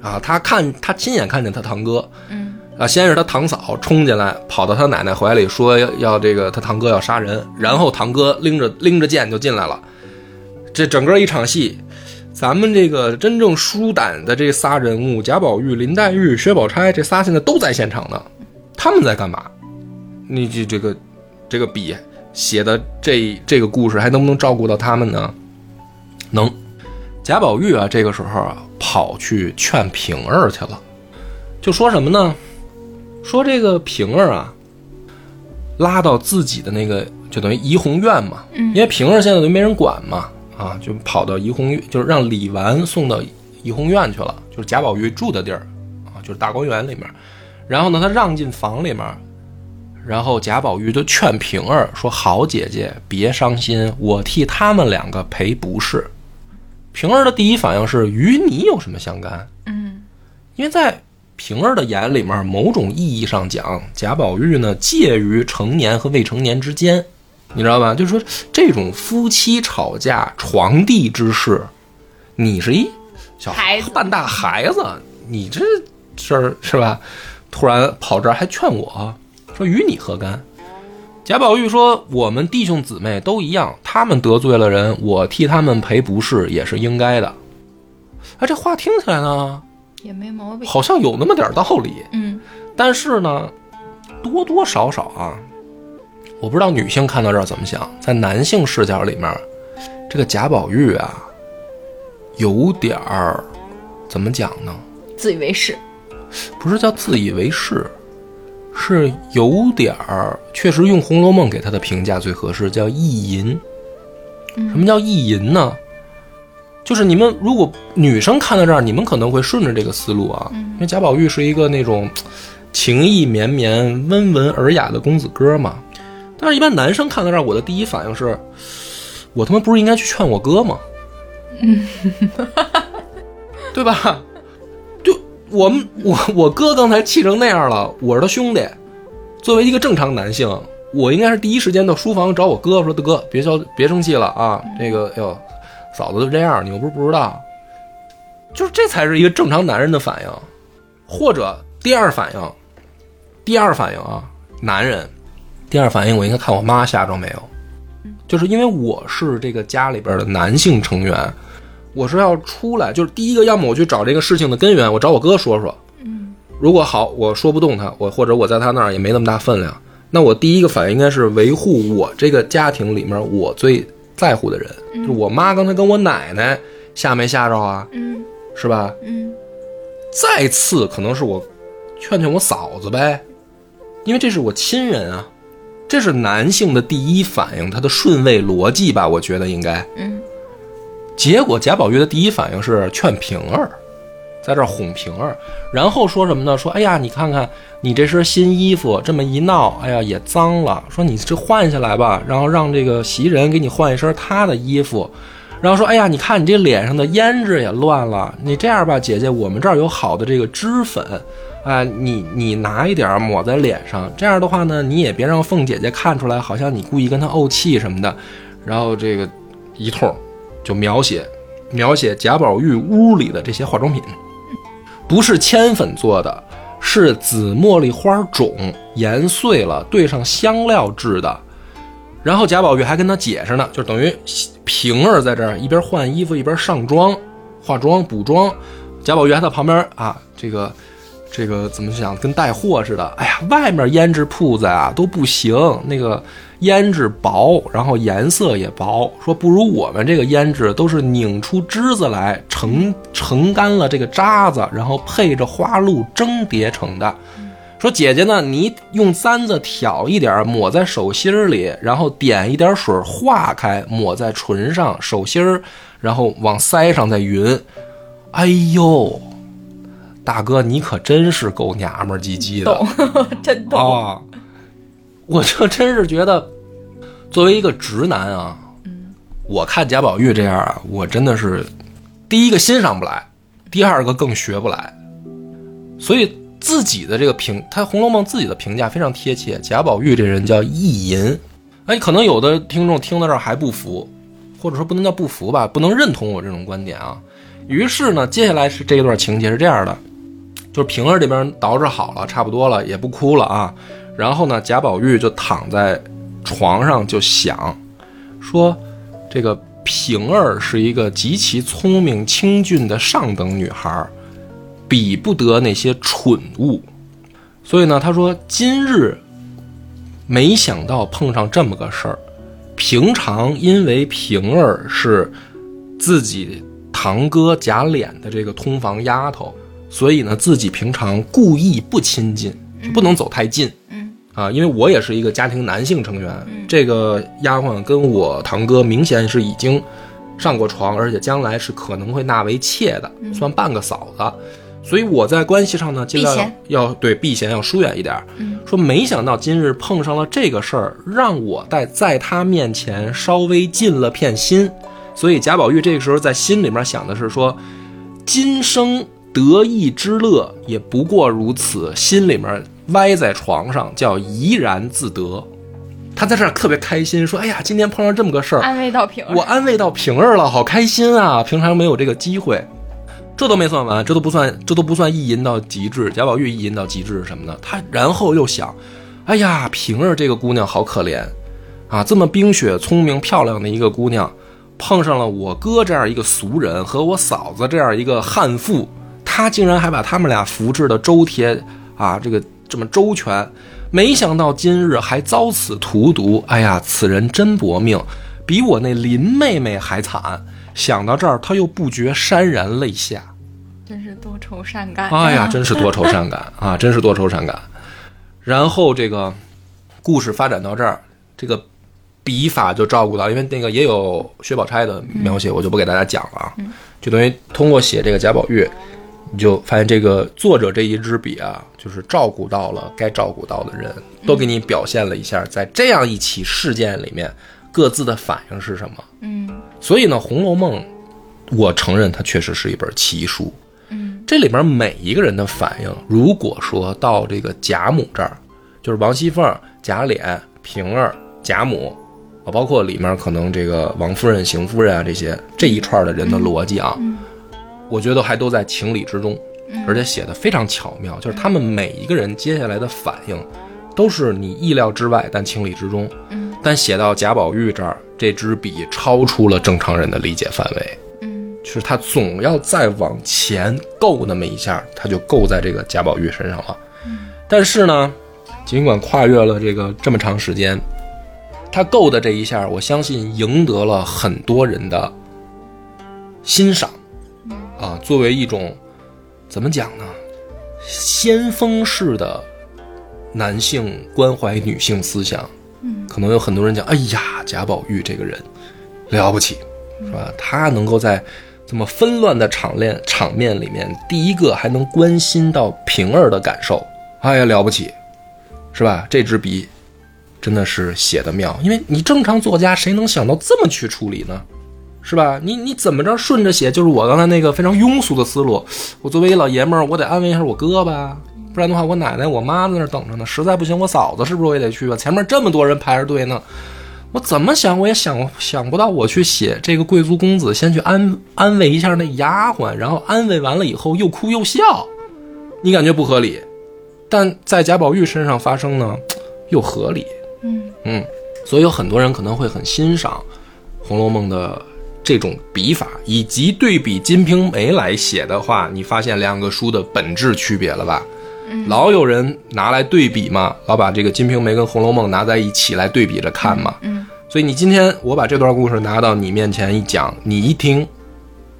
啊，他看他亲眼看见他堂哥，嗯啊，先是他堂嫂冲进来，跑到他奶奶怀里说要要这个他堂哥要杀人，然后堂哥拎着拎着剑就进来了。这整个一场戏，咱们这个真正书胆的这仨人物贾宝玉、林黛玉、薛宝钗这仨现在都在现场呢，他们在干嘛？你这这个这个笔写的这这个故事还能不能照顾到他们呢？能。贾宝玉啊，这个时候啊，跑去劝平儿去了，就说什么呢？说这个平儿啊，拉到自己的那个就等于怡红院嘛，因为平儿现在都没人管嘛，啊，就跑到怡红院，就是让李纨送到怡红院去了，就是贾宝玉住的地儿啊，就是大观园里面。然后呢，他让进房里面，然后贾宝玉就劝平儿说：“好姐姐，别伤心，我替他们两个赔不是。”平儿的第一反应是：与你有什么相干？嗯因为在平儿的眼里面，某种意义上讲，贾宝玉呢介于成年和未成年之间，你知道吧？就是说这种夫妻吵架床地之事，你是一小孩子半大孩子，你这事儿是吧？突然跑这儿还劝我说与你何干？贾宝玉说：“我们弟兄姊妹都一样，他们得罪了人，我替他们赔不是也是应该的。”啊，这话听起来呢，也没毛病。好像有那么点道理，嗯但是呢，多多少少啊，我不知道女性看到这儿怎么想，在男性视角里面，这个贾宝玉啊，有点儿怎么讲呢？自以为是。不是叫自以为是，是有点儿，确实用《红楼梦》给他的评价最合适，叫意淫。什么叫意淫呢？就是你们如果女生看到这儿，你们可能会顺着这个思路啊，因为贾宝玉是一个那种情意绵绵、温文尔雅的公子哥嘛。但是，一般男生看到这儿，我的第一反应是，我他妈不是应该去劝我哥吗？对吧？就我们我我哥刚才气成那样了，我是他兄弟，作为一个正常男性，我应该是第一时间到书房找我哥说：“大哥，别消别生气了啊，这个哎呦，嫂子就这样，你又不是不知道。”就是这才是一个正常男人的反应，或者第二反应，第二反应啊，男人，第二反应我应该看我妈吓着没有，就是因为我是这个家里边的男性成员，我是要出来，就是第一个，要么我去找这个事情的根源，我找我哥说说。嗯如果好，我说不动他，我或者我在他那儿也没那么大分量，那我第一个反应应该是维护我这个家庭里面我最在乎的人，就是我妈刚才跟我奶奶吓没吓着啊，嗯。是吧？嗯。再次可能是我劝劝我嫂子呗，因为这是我亲人啊，这是男性的第一反应，他的顺位逻辑吧，我觉得应该。嗯结果贾宝玉的第一反应是劝平儿，在这儿哄平儿，然后说什么呢？说哎呀，你看看你这身新衣服这么一闹，哎呀也脏了。说你这换下来吧，然后让这个袭人给你换一身她的衣服。然后说哎呀，你看你这脸上的胭脂也乱了。你这样吧，姐姐，我们这儿有好的这个脂粉，哎，你你拿一点儿抹在脸上。这样的话呢，你也别让凤姐姐看出来，好像你故意跟她怄气什么的。然后这个一通就描写描写贾宝玉屋里的这些化妆品，不是铅粉做的，是紫茉莉花种研碎了兑上香料制的。然后贾宝玉还跟他解释呢，就等于平儿在这儿一边换衣服一边上妆、化妆、补妆，贾宝玉还在旁边啊，这个这个怎么讲，跟带货似的。哎呀，外面胭脂铺子啊都不行，那个胭脂薄，然后颜色也薄，说不如我们这个胭脂都是拧出汁子来，成成干了这个渣子，然后配着花露蒸叠成的。说姐姐呢，你用簪子挑一点抹在手心里，然后点一点水化开，抹在唇上、手心，然后往腮上再匀。哎呦，大哥你可真是够娘们唧唧的。懂，真懂。啊，我就真是觉得，作为一个直男啊，我看贾宝玉这样啊，我真的是第一个欣赏不来，第二个更学不来，所以自己的这个评，他《红楼梦》自己的评价非常贴切。贾宝玉这人叫意淫，哎，可能有的听众听到这儿还不服，或者说不能叫不服吧，不能认同我这种观点啊。于是呢，接下来是这一段情节是这样的，就是平儿这边捯饬好了，差不多了，也不哭了啊。然后呢，贾宝玉就躺在床上就想，说这个平儿是一个极其聪明清俊的上等女孩，比不得那些蠢物。所以呢，他说今日没想到碰上这么个事儿。平常因为平儿是自己堂哥贾琏的这个通房丫头，所以呢，自己平常故意不亲近，就不能走太近。嗯啊，因为我也是一个家庭男性成员，这个丫鬟跟我堂哥明显是已经上过床，而且将来是可能会纳为妾的，算半个嫂子。所以我在关系上呢，尽量要对避嫌要疏远一点儿。嗯说没想到今日碰上了这个事儿，让我在在他面前稍微尽了片心。所以贾宝玉这个时候在心里面想的是说，今生得意之乐也不过如此，心里面歪在床上叫怡然自得。他在这儿特别开心，说：“哎呀，今天碰上这么个事儿，安慰到平儿。我安慰到平儿了，好开心啊！平常没有这个机会，这都没算完，这都不算，这都不算意淫到极致。贾宝玉意淫到极致是什么呢？他然后又想，哎呀，平儿这个姑娘好可怜啊，这么冰雪聪明漂亮的一个姑娘，碰上了我哥这样一个俗人和我嫂子这样一个悍妇，他竟然还把他们俩扶制的周贴啊，这个这么周全。没想到今日还遭此荼毒，哎呀，此人真薄命，比我那林妹妹还惨。想到这儿，他又不觉潸然泪下。真是多愁善感。哎呀，真是多愁善感 啊，真是多愁善感。然后这个故事发展到这儿，这个笔法就照顾到，因为那个也有薛宝钗的描写，我就不给大家讲了啊。就等于通过写这个贾宝玉，你就发现这个作者这一支笔啊，就是照顾到了该照顾到的人，都给你表现了一下，在这样一起事件里面各自的反应是什么。嗯所以呢，《红楼梦》，我承认它确实是一本奇书。嗯这里边每一个人的反应，如果说到这个贾母这儿，就是王熙凤、贾琏、平儿、贾母，啊，包括里面可能这个王夫人、邢夫人啊这些这一串的人的逻辑啊，我觉得还都在情理之中，而且写的非常巧妙，就是他们每一个人接下来的反应，都是你意料之外，但情理之中。嗯但写到贾宝玉这儿，这支笔超出了正常人的理解范围。嗯就是他总要再往前够那么一下，他就够在这个贾宝玉身上了。但是呢，尽管跨越了这个这么长时间，他够的这一下，我相信赢得了很多人的欣赏。啊，作为一种怎么讲呢，先锋式的男性关怀女性思想，嗯可能有很多人讲，哎呀，贾宝玉这个人了不起，是吧？他能够在这么纷乱的场面场面里面，第一个还能关心到平儿的感受，哎呀，了不起，是吧？这支笔真的是写的妙，因为你正常作家谁能想到这么去处理呢？是吧？你你怎么着顺着写？就是我刚才那个非常庸俗的思路。我作为一老爷们儿，我得安慰一下我哥吧，不然的话，我奶奶、我妈在那儿等着呢。实在不行，我嫂子是不是我也得去吧？前面这么多人排着队呢，我怎么想我也想想不到，我去写这个贵族公子，先去安安慰一下那丫鬟，然后安慰完了以后又哭又笑，你感觉不合理？但在贾宝玉身上发生呢，又合理。嗯嗯，所以有很多人可能会很欣赏《红楼梦》的这种笔法，以及对比《金瓶梅》来写的话，你发现两个书的本质区别了吧？老有人拿来对比嘛，老把这个《金瓶梅》跟《红楼梦》拿在一起来对比着看嘛。嗯所以你今天我把这段故事拿到你面前一讲，你一听，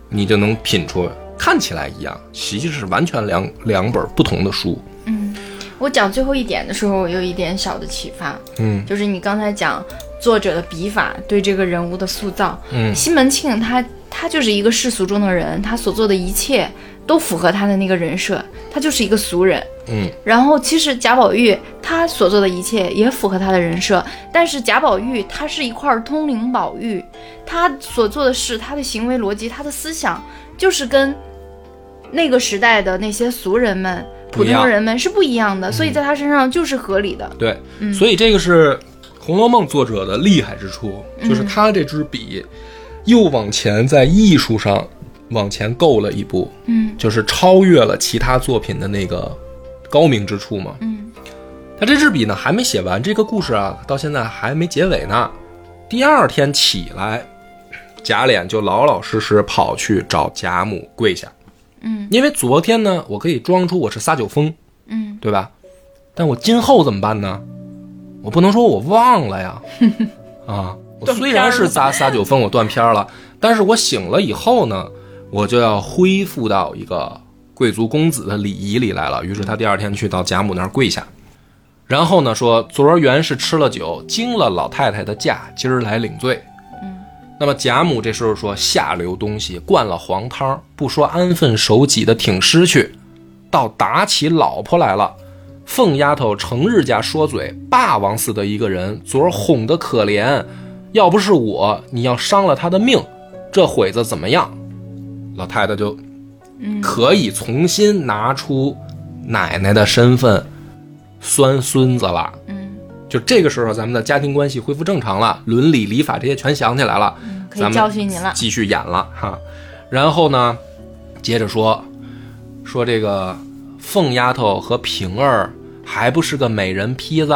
你就能品出，看起来一样，其实是完全两两本不同的书。嗯，我讲最后一点的时候，我有一点小的启发，嗯就是你刚才讲作者的笔法对这个人物的塑造。嗯西门庆他他就是一个世俗中的人，他所做的一切都符合他的那个人设，他就是一个俗人。嗯然后其实贾宝玉他所做的一切也符合他的人设，但是贾宝玉他是一块通灵宝玉，他所做的事、他的行为逻辑、他的思想，就是跟那个时代的那些俗人们、普通人们是不一样的，所以在他身上就是合理的。对，嗯所以这个是《红楼梦》作者的厉害之处，就是他这支笔又往前在艺术上往前够了一步，嗯就是超越了其他作品的那个高明之处嘛。嗯他这支笔呢还没写完，这个故事啊到现在还没结尾呢。第二天起来，贾琏就老老实实跑去找贾母跪下，嗯因为昨天呢我可以装出我是撒酒疯，嗯对吧？但我今后怎么办呢？我不能说我忘了呀，啊，我虽然是撒撒酒疯，我断片儿了，但是我醒了以后呢，我就要恢复到一个贵族公子的礼仪里来了。于是他第二天去到贾母那儿跪下，然后呢说昨儿原是吃了酒，惊了老太太的驾，今儿来领罪。那么贾母这时候说下流东西，灌了黄汤，不说安分守己的挺尸去，倒打起老婆来了。凤丫头成日家说嘴，霸王似的一个人，昨儿哄得可怜，要不是我，你要伤了他的命，这会子怎么样？老太太就可以重新拿出奶奶的身份，酸孙子了。嗯，就这个时候，咱们的家庭关系恢复正常了，伦理礼法这些全想起来了，可以教训您了。继续演了哈。然后呢，接着说说这个凤丫头和平儿还不是个美人坯子，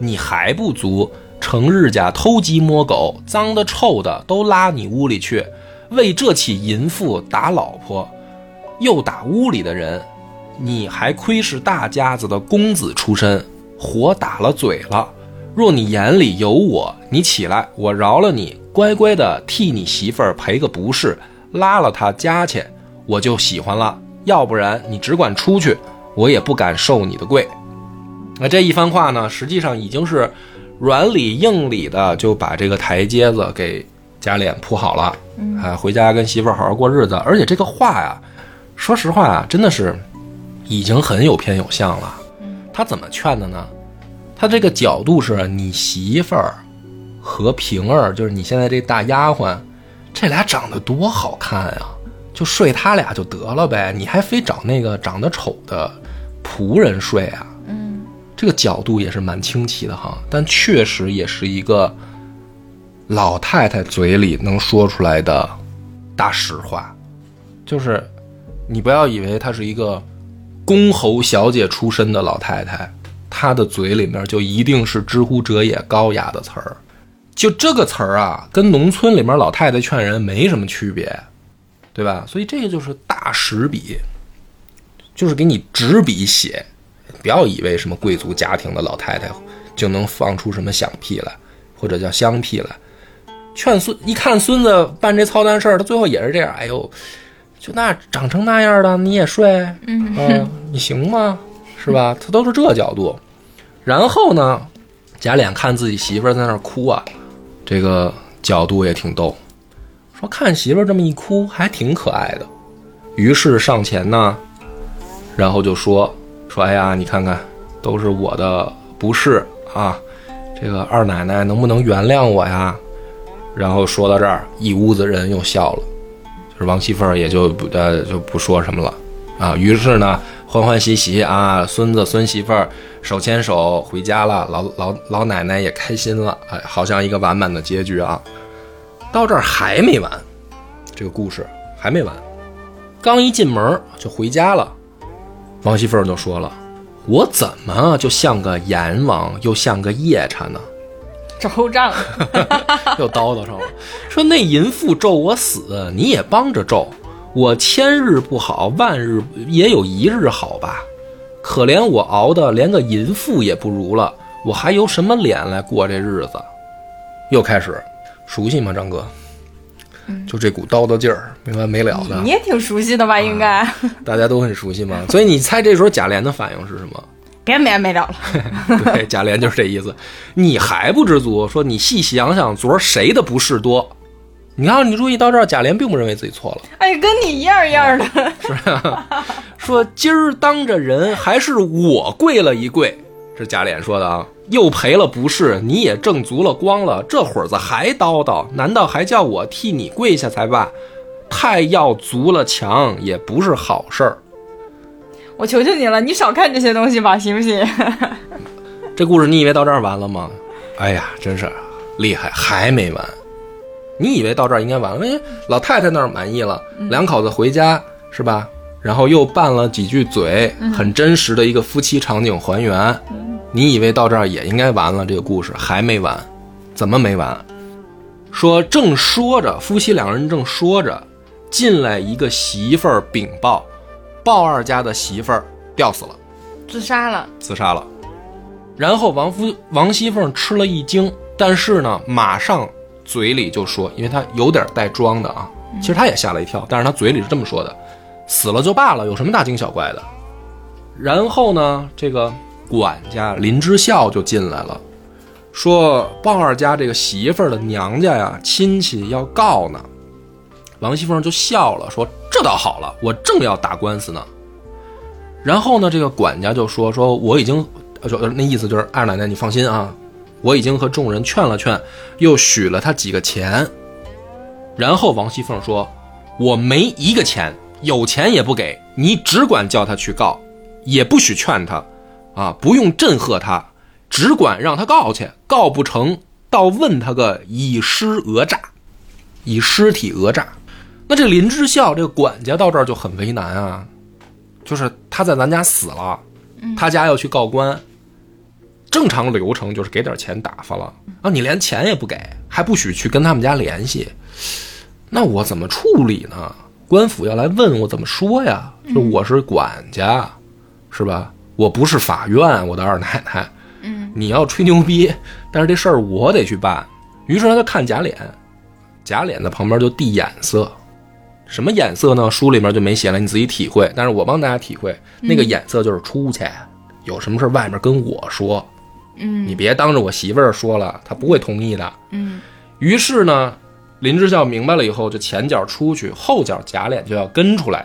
你还不足。成日家偷鸡摸狗，脏的臭的都拉你屋里去，为这起淫妇打老婆，又打屋里的人，你还亏是大家子的公子出身，活打了嘴了。若你眼里有我，你起来，我饶了你，乖乖的替你媳妇儿赔个不是，拉了她家去，我就喜欢了。要不然你只管出去，我也不敢受你的跪。那这一番话呢，实际上已经是软里硬里的就把这个台阶子给贾琏铺好了，啊，回家跟媳妇儿好好过日子。而且这个话呀，说实话啊，真的是已经很有偏有向了。他怎么劝的呢？他这个角度是你媳妇儿和平儿，就是你现在这大丫鬟，这俩长得多好看呀，就睡他俩就得了呗，你还非找那个长得丑的仆人睡啊？这个角度也是蛮清奇的哈，但确实也是一个老太太嘴里能说出来的大实话，就是你不要以为她是一个公侯小姐出身的老太太，她的嘴里面就一定是知乎者也高雅的词儿，就这个词儿啊，跟农村里面老太太劝人没什么区别，对吧？所以这个就是大实笔，就是给你执笔写。不要以为什么贵族家庭的老太太就能放出什么响屁来，或者叫香屁来。劝孙一看孙子办这操蛋事儿，他最后也是这样。哎呦，就那长成那样的你也睡，嗯啊，你行吗？是吧？他都是这角度。然后呢，贾琏看自己媳妇儿在那儿哭啊，这个角度也挺逗。说看媳妇儿这么一哭，还挺可爱的。于是上前呢，然后就说说，哎呀，你看看，都是我的不是啊，这个二奶奶能不能原谅我呀？然后说到这儿，一屋子人又笑了，就是王熙凤也就不呃就不说什么了啊。于是呢，欢欢喜喜啊，孙子孙媳妇手牵手回家了，老老老奶奶也开心了，哎，好像一个完满的结局啊。到这儿还没完，这个故事还没完，刚一进门就回家了。王熙凤就说了：“我怎么就像个阎王，又像个夜叉呢？” 周账，又叨叨上了，说那淫妇咒我死，你也帮着咒。我千日不好，万日也有一日好吧？可怜我熬的连个淫妇也不如了，我还有什么脸来过这日子？又开始，熟悉吗，张哥？就这股叨叨劲儿，没完没了的你，也挺熟悉的吧？应该大家都很熟悉嘛？所以你猜这时候贾琏的反应是什么？别没完没了了。对，贾琏就是这意思。你还不知足，说你细想想，昨儿谁的不是多？你看，你注意到这儿，贾琏并不认为自己错了，哎，跟你一样一样的。说今儿当着人还是我跪了一跪，是贾琏说的啊。又赔了不是，你也挣足了光了，这会儿子还叨叨，难道还叫我替你跪下才罢？太要足了强也不是好事儿。我求求你了，你少看这些东西吧，行不行？这故事你以为到这儿完了吗？哎呀，真是厉害，还没完。你以为到这儿应该完了，哎，老太太那儿满意了，两口子回家是吧？然后又拌了几句嘴，很真实的一个夫妻场景还原。你以为到这儿也应该完了，这个故事还没完，怎么没完？说正说着，夫妻两人正说着，进来一个媳妇儿禀报，鲍二家的媳妇儿吊死了，自杀了。自杀了。然后王夫王熙凤吃了一惊，但是呢，马上嘴里就说，因为她有点带装的啊，其实她也吓了一跳，但是她嘴里是这么说的：死了就罢了，有什么大惊小怪的？然后呢，这个管家林之孝就进来了，说鲍二家这个媳妇儿的娘家呀，亲戚要告呢。王熙凤就笑了，说：“这倒好了，我正要打官司呢。”然后呢，这个管家就说：“说我已经，就那意思就是二奶奶你放心啊，我已经和众人劝了劝，又许了他几个钱。”然后王熙凤说：“我没一个钱，有钱也不给你，只管叫他去告，也不许劝他，啊，不用震吓他，只管让他告去，告不成，倒问他个以尸讹诈，以尸体讹诈。那这林之孝这个管家到这儿就很为难啊，就是他在咱家死了，他家要去告官，正常流程就是给点钱打发了啊，你连钱也不给，还不许去跟他们家联系，那我怎么处理呢？官府要来问我怎么说呀？就我是管家，是吧？我不是法院，我的二奶奶。嗯，你要吹牛逼，但是这事儿我得去办。于是他就看贾琏，贾琏在旁边就递眼色，什么眼色呢？书里面就没写了，你自己体会。但是我帮大家体会，那个眼色就是出去，有什么事儿外面跟我说，嗯你别当着我媳妇儿说了，她不会同意的。嗯于是呢，林之孝明白了以后，就前脚出去，后脚贾琏就要跟出来，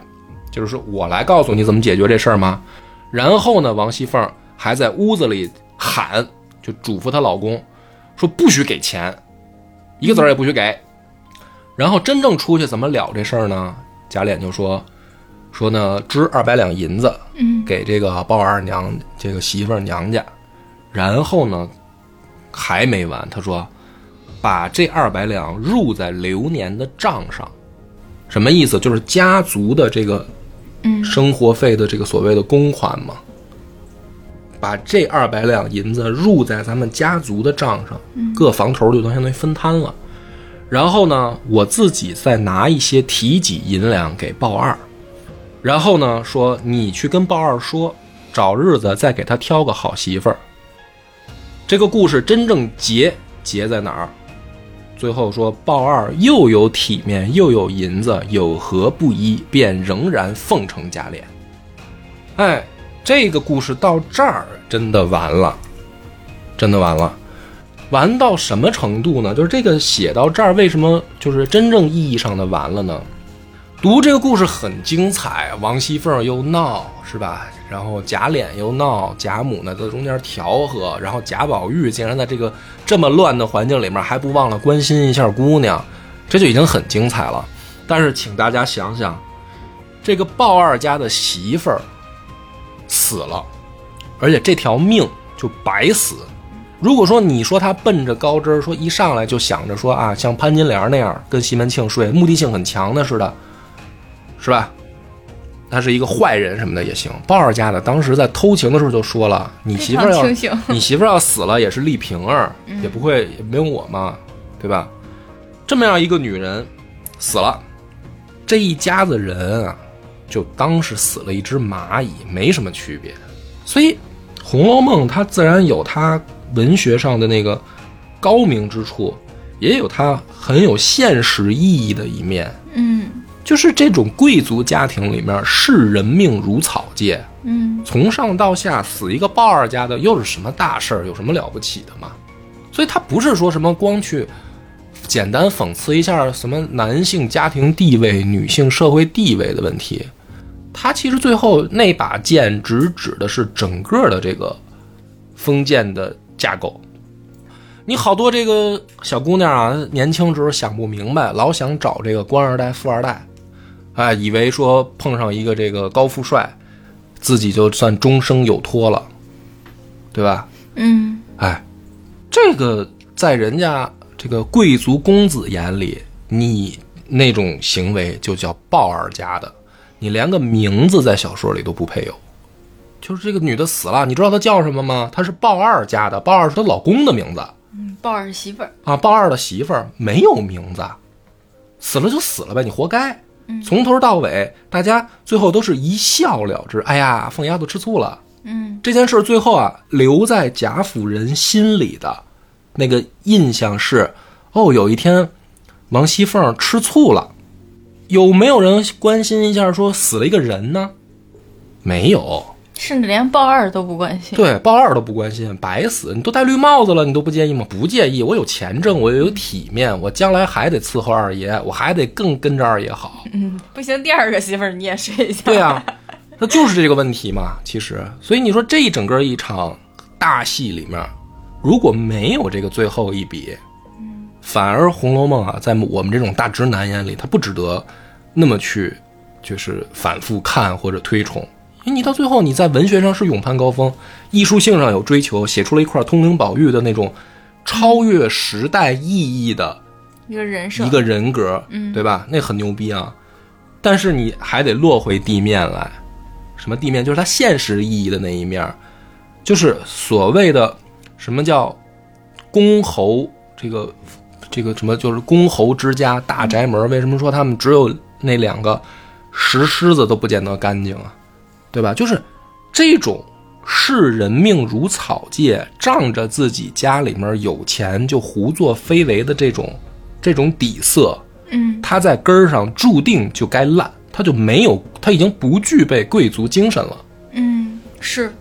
就是说我来告诉你怎么解决这事儿吗？然后呢，王熙凤还在屋子里喊，就嘱咐她老公说不许给钱，一个子儿也不许给。然后真正出去怎么了这事儿呢？贾琏就说说呢，支二百两银子嗯给这个鲍二娘这个媳妇儿娘家，然后呢还没完，他说把这二百两入在流年的账上，什么意思？就是家族的这个嗯生活费的这个所谓的公款嘛，把这二百两银子入在咱们家族的账上，各房头就都相当于分摊了。然后呢，我自己再拿一些提己银两给鲍二，然后呢说你去跟鲍二说，找日子再给他挑个好媳妇儿。这个故事真正结结在哪儿？最后说鲍二又有体面又有银子，有何不依？便仍然奉承贾琏。哎，这个故事到这儿真的完了，真的完了。完到什么程度呢？就是这个写到这儿，为什么就是真正意义上的完了呢？读这个故事很精彩，王熙凤又闹是吧？然后贾琏又闹，贾母呢在中间调和，然后贾宝玉竟然在这个这么乱的环境里面还不忘了关心一下姑娘，这就已经很精彩了。但是请大家想想，这个鲍二家的媳妇儿死了，而且这条命就白死。如果说你说他奔着高枝儿，说一上来就想着说啊，像潘金莲那样跟西门庆睡，目的性很强的似的，是吧？他是一个坏人什么的也行。鲍二家的当时在偷情的时候就说了，你媳妇儿要。你媳妇儿要死了也是丽萍儿，也不会也没有我嘛，对吧？这么样一个女人死了，这一家子人啊，就当是死了一只蚂蚁，没什么区别。所以，《红楼梦》它自然有它文学上的那个高明之处，也有它很有现实意义的一面。嗯就是这种贵族家庭里面视人命如草芥，嗯从上到下死一个鲍二家的，又是什么大事儿？有什么了不起的吗？所以他不是说什么光去简单讽刺一下什么男性家庭地位、女性社会地位的问题，他其实最后那把剑直指的是整个的这个封建的架构。你好多这个小姑娘啊，年轻时候想不明白，老想找这个官二代、富二代，哎，以为说碰上一个这个高富帅，自己就算终生有托了，对吧？嗯哎，这个在人家这这个贵族公子眼里，你那种行为就叫鲍二家的，你连个名字在小说里都不配有。就是这个女的死了，你知道她叫什么吗？她是鲍二家的，鲍二是她老公的名字嗯，鲍二媳妇儿，啊。鲍二的媳妇儿没有名字，死了就死了呗，你活该。从头到尾，大家最后都是一笑了之。哎呀，凤丫头吃醋了。嗯这件事最后啊，留在贾府人心里的那个印象是：哦，有一天王熙凤吃醋了，有没有人关心一下说死了一个人呢？没有，甚至连鲍二都不关心。对，鲍二都不关心，白死，你都戴绿帽子了，你都不介意吗？不介意，我有钱挣，我又有体面，我将来还得伺候二爷，我还得更跟着二爷好。嗯，不行，第二个媳妇儿你也睡一下。对啊，那就是这个问题嘛。其实，所以你说这一整个一场大戏里面，如果没有这个最后一笔，反而《红楼梦》啊，在我们这种大直男眼里，它不值得那么去就是反复看或者推崇。因为你到最后，你在文学上是勇攀高峰，艺术性上有追求，写出了一块通灵宝玉的那种超越时代意义的一个人设，一个人格，嗯对吧？那很牛逼啊！但是你还得落回地面来，什么地面？就是它现实意义的那一面，就是所谓的什么叫公侯这个这个什么，就是公侯之家大宅门。为什么说他们只有那两个石狮子都不见得干净啊？对吧？就是这种视人命如草芥，仗着自己家里面有钱就胡作非为的这种这种底色，嗯他在根儿上注定就该烂，他就没有，他已经不具备贵族精神了。嗯是，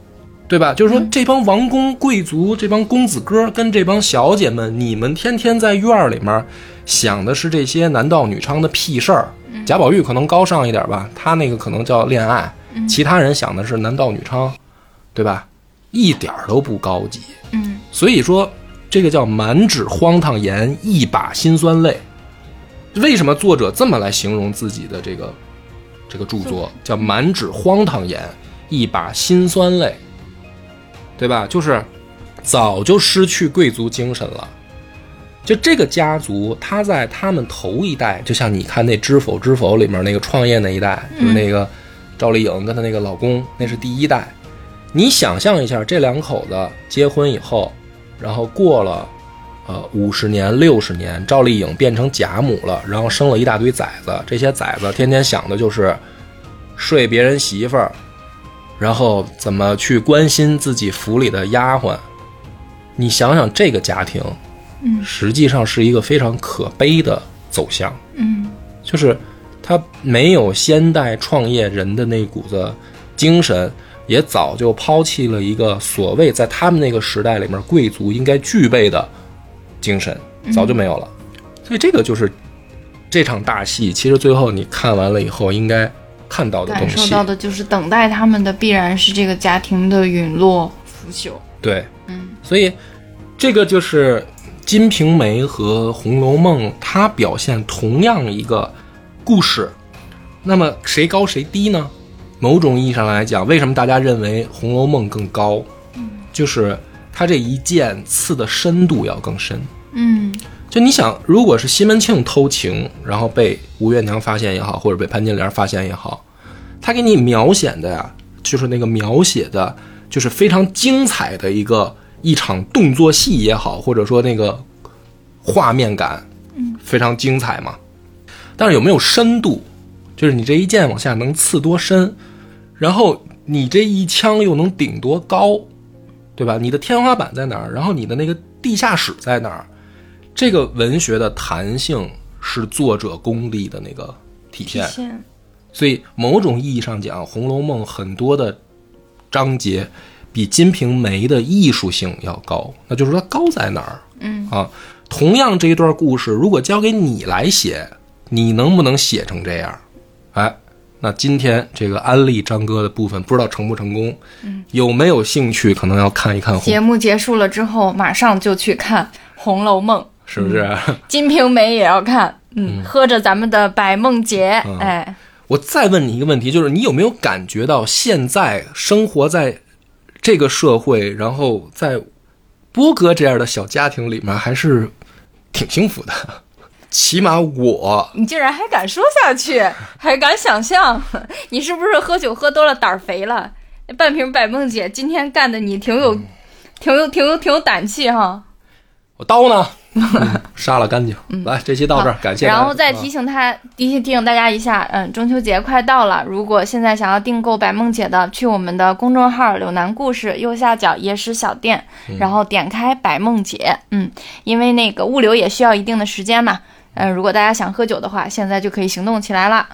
对吧？就是说，这帮王公贵族、这帮公子哥跟这帮小姐们，你们天天在院儿里面想的是这些男盗女娼的屁事儿。贾宝玉可能高尚一点吧，他那个可能叫恋爱，其他人想的是男盗女娼，对吧？一点儿都不高级。嗯所以说，这个叫满纸荒唐言，一把辛酸泪。为什么作者这么来形容自己的这个这个著作，叫满纸荒唐言，一把辛酸泪，对吧？就是早就失去贵族精神了。就这个家族，他在他们头一代，就像你看那《知否知否》里面那个创业那一代，就是那个赵丽颖跟她那个老公，那是第一代。你想象一下，这两口子结婚以后，然后过了呃五十年、六十年，赵丽颖变成贾母了，然后生了一大堆崽子，这些崽子天天想的就是睡别人媳妇儿，然后怎么去关心自己府里的丫鬟。你想想这个家庭，嗯实际上是一个非常可悲的走向。嗯就是他没有先代创业人的那股子精神，也早就抛弃了一个所谓在他们那个时代里面贵族应该具备的精神，早就没有了。所以这个就是这场大戏，其实最后你看完了以后应该看到的东西。感受到的就是等待他们的必然是这个家庭的陨落腐朽。对，嗯所以这个就是《金瓶梅》和《红楼梦》，它表现同样一个故事。那么谁高谁低呢？某种意义上来讲，为什么大家认为《红楼梦》更高？就是它这一剑刺的深度要更深。嗯就你想，如果是西门庆偷情，然后被吴月娘发现也好，或者被潘金莲发现也好，他给你描写的呀，就是那个描写的，就是非常精彩的一个一场动作戏也好，或者说那个画面感，嗯，非常精彩嘛。但是有没有深度？就是你这一剑往下能刺多深，然后你这一枪又能顶多高，对吧？你的天花板在哪儿？然后你的那个地下室在哪儿？这个文学的弹性是作者功力的那个体现。体现所以某种意义上讲，《红楼梦》很多的章节比《金瓶梅》的艺术性要高。那就是说，它高在哪儿？嗯啊，同样这一段故事，如果交给你来写，你能不能写成这样？哎，那今天这个安利张哥的部分，不知道成不成功？嗯，有没有兴趣？可能要看一看，节目结束了之后，马上就去看《红楼梦》，是不是？《金瓶梅》也要看。嗯，喝着咱们的百梦节，嗯哎，我再问你一个问题，就是你有没有感觉到现在生活在这个社会，然后在波哥这样的小家庭里面，还是挺幸福的。起码我你竟然还敢说下去，还敢想象，你是不是喝酒喝多了胆儿肥了？半瓶百梦姐今天干的你挺有、挺有、挺有、挺有胆气哈。我刀呢？嗯杀了干净。来，这期到这儿，感谢。然后再啊提醒他，提醒提醒大家一下，嗯，中秋节快到了，如果现在想要订购白梦姐的，去我们的公众号“柳南故事”右下角野史小店，然后点开白梦姐，嗯，因为那个物流也需要一定的时间嘛，嗯，如果大家想喝酒的话，现在就可以行动起来了。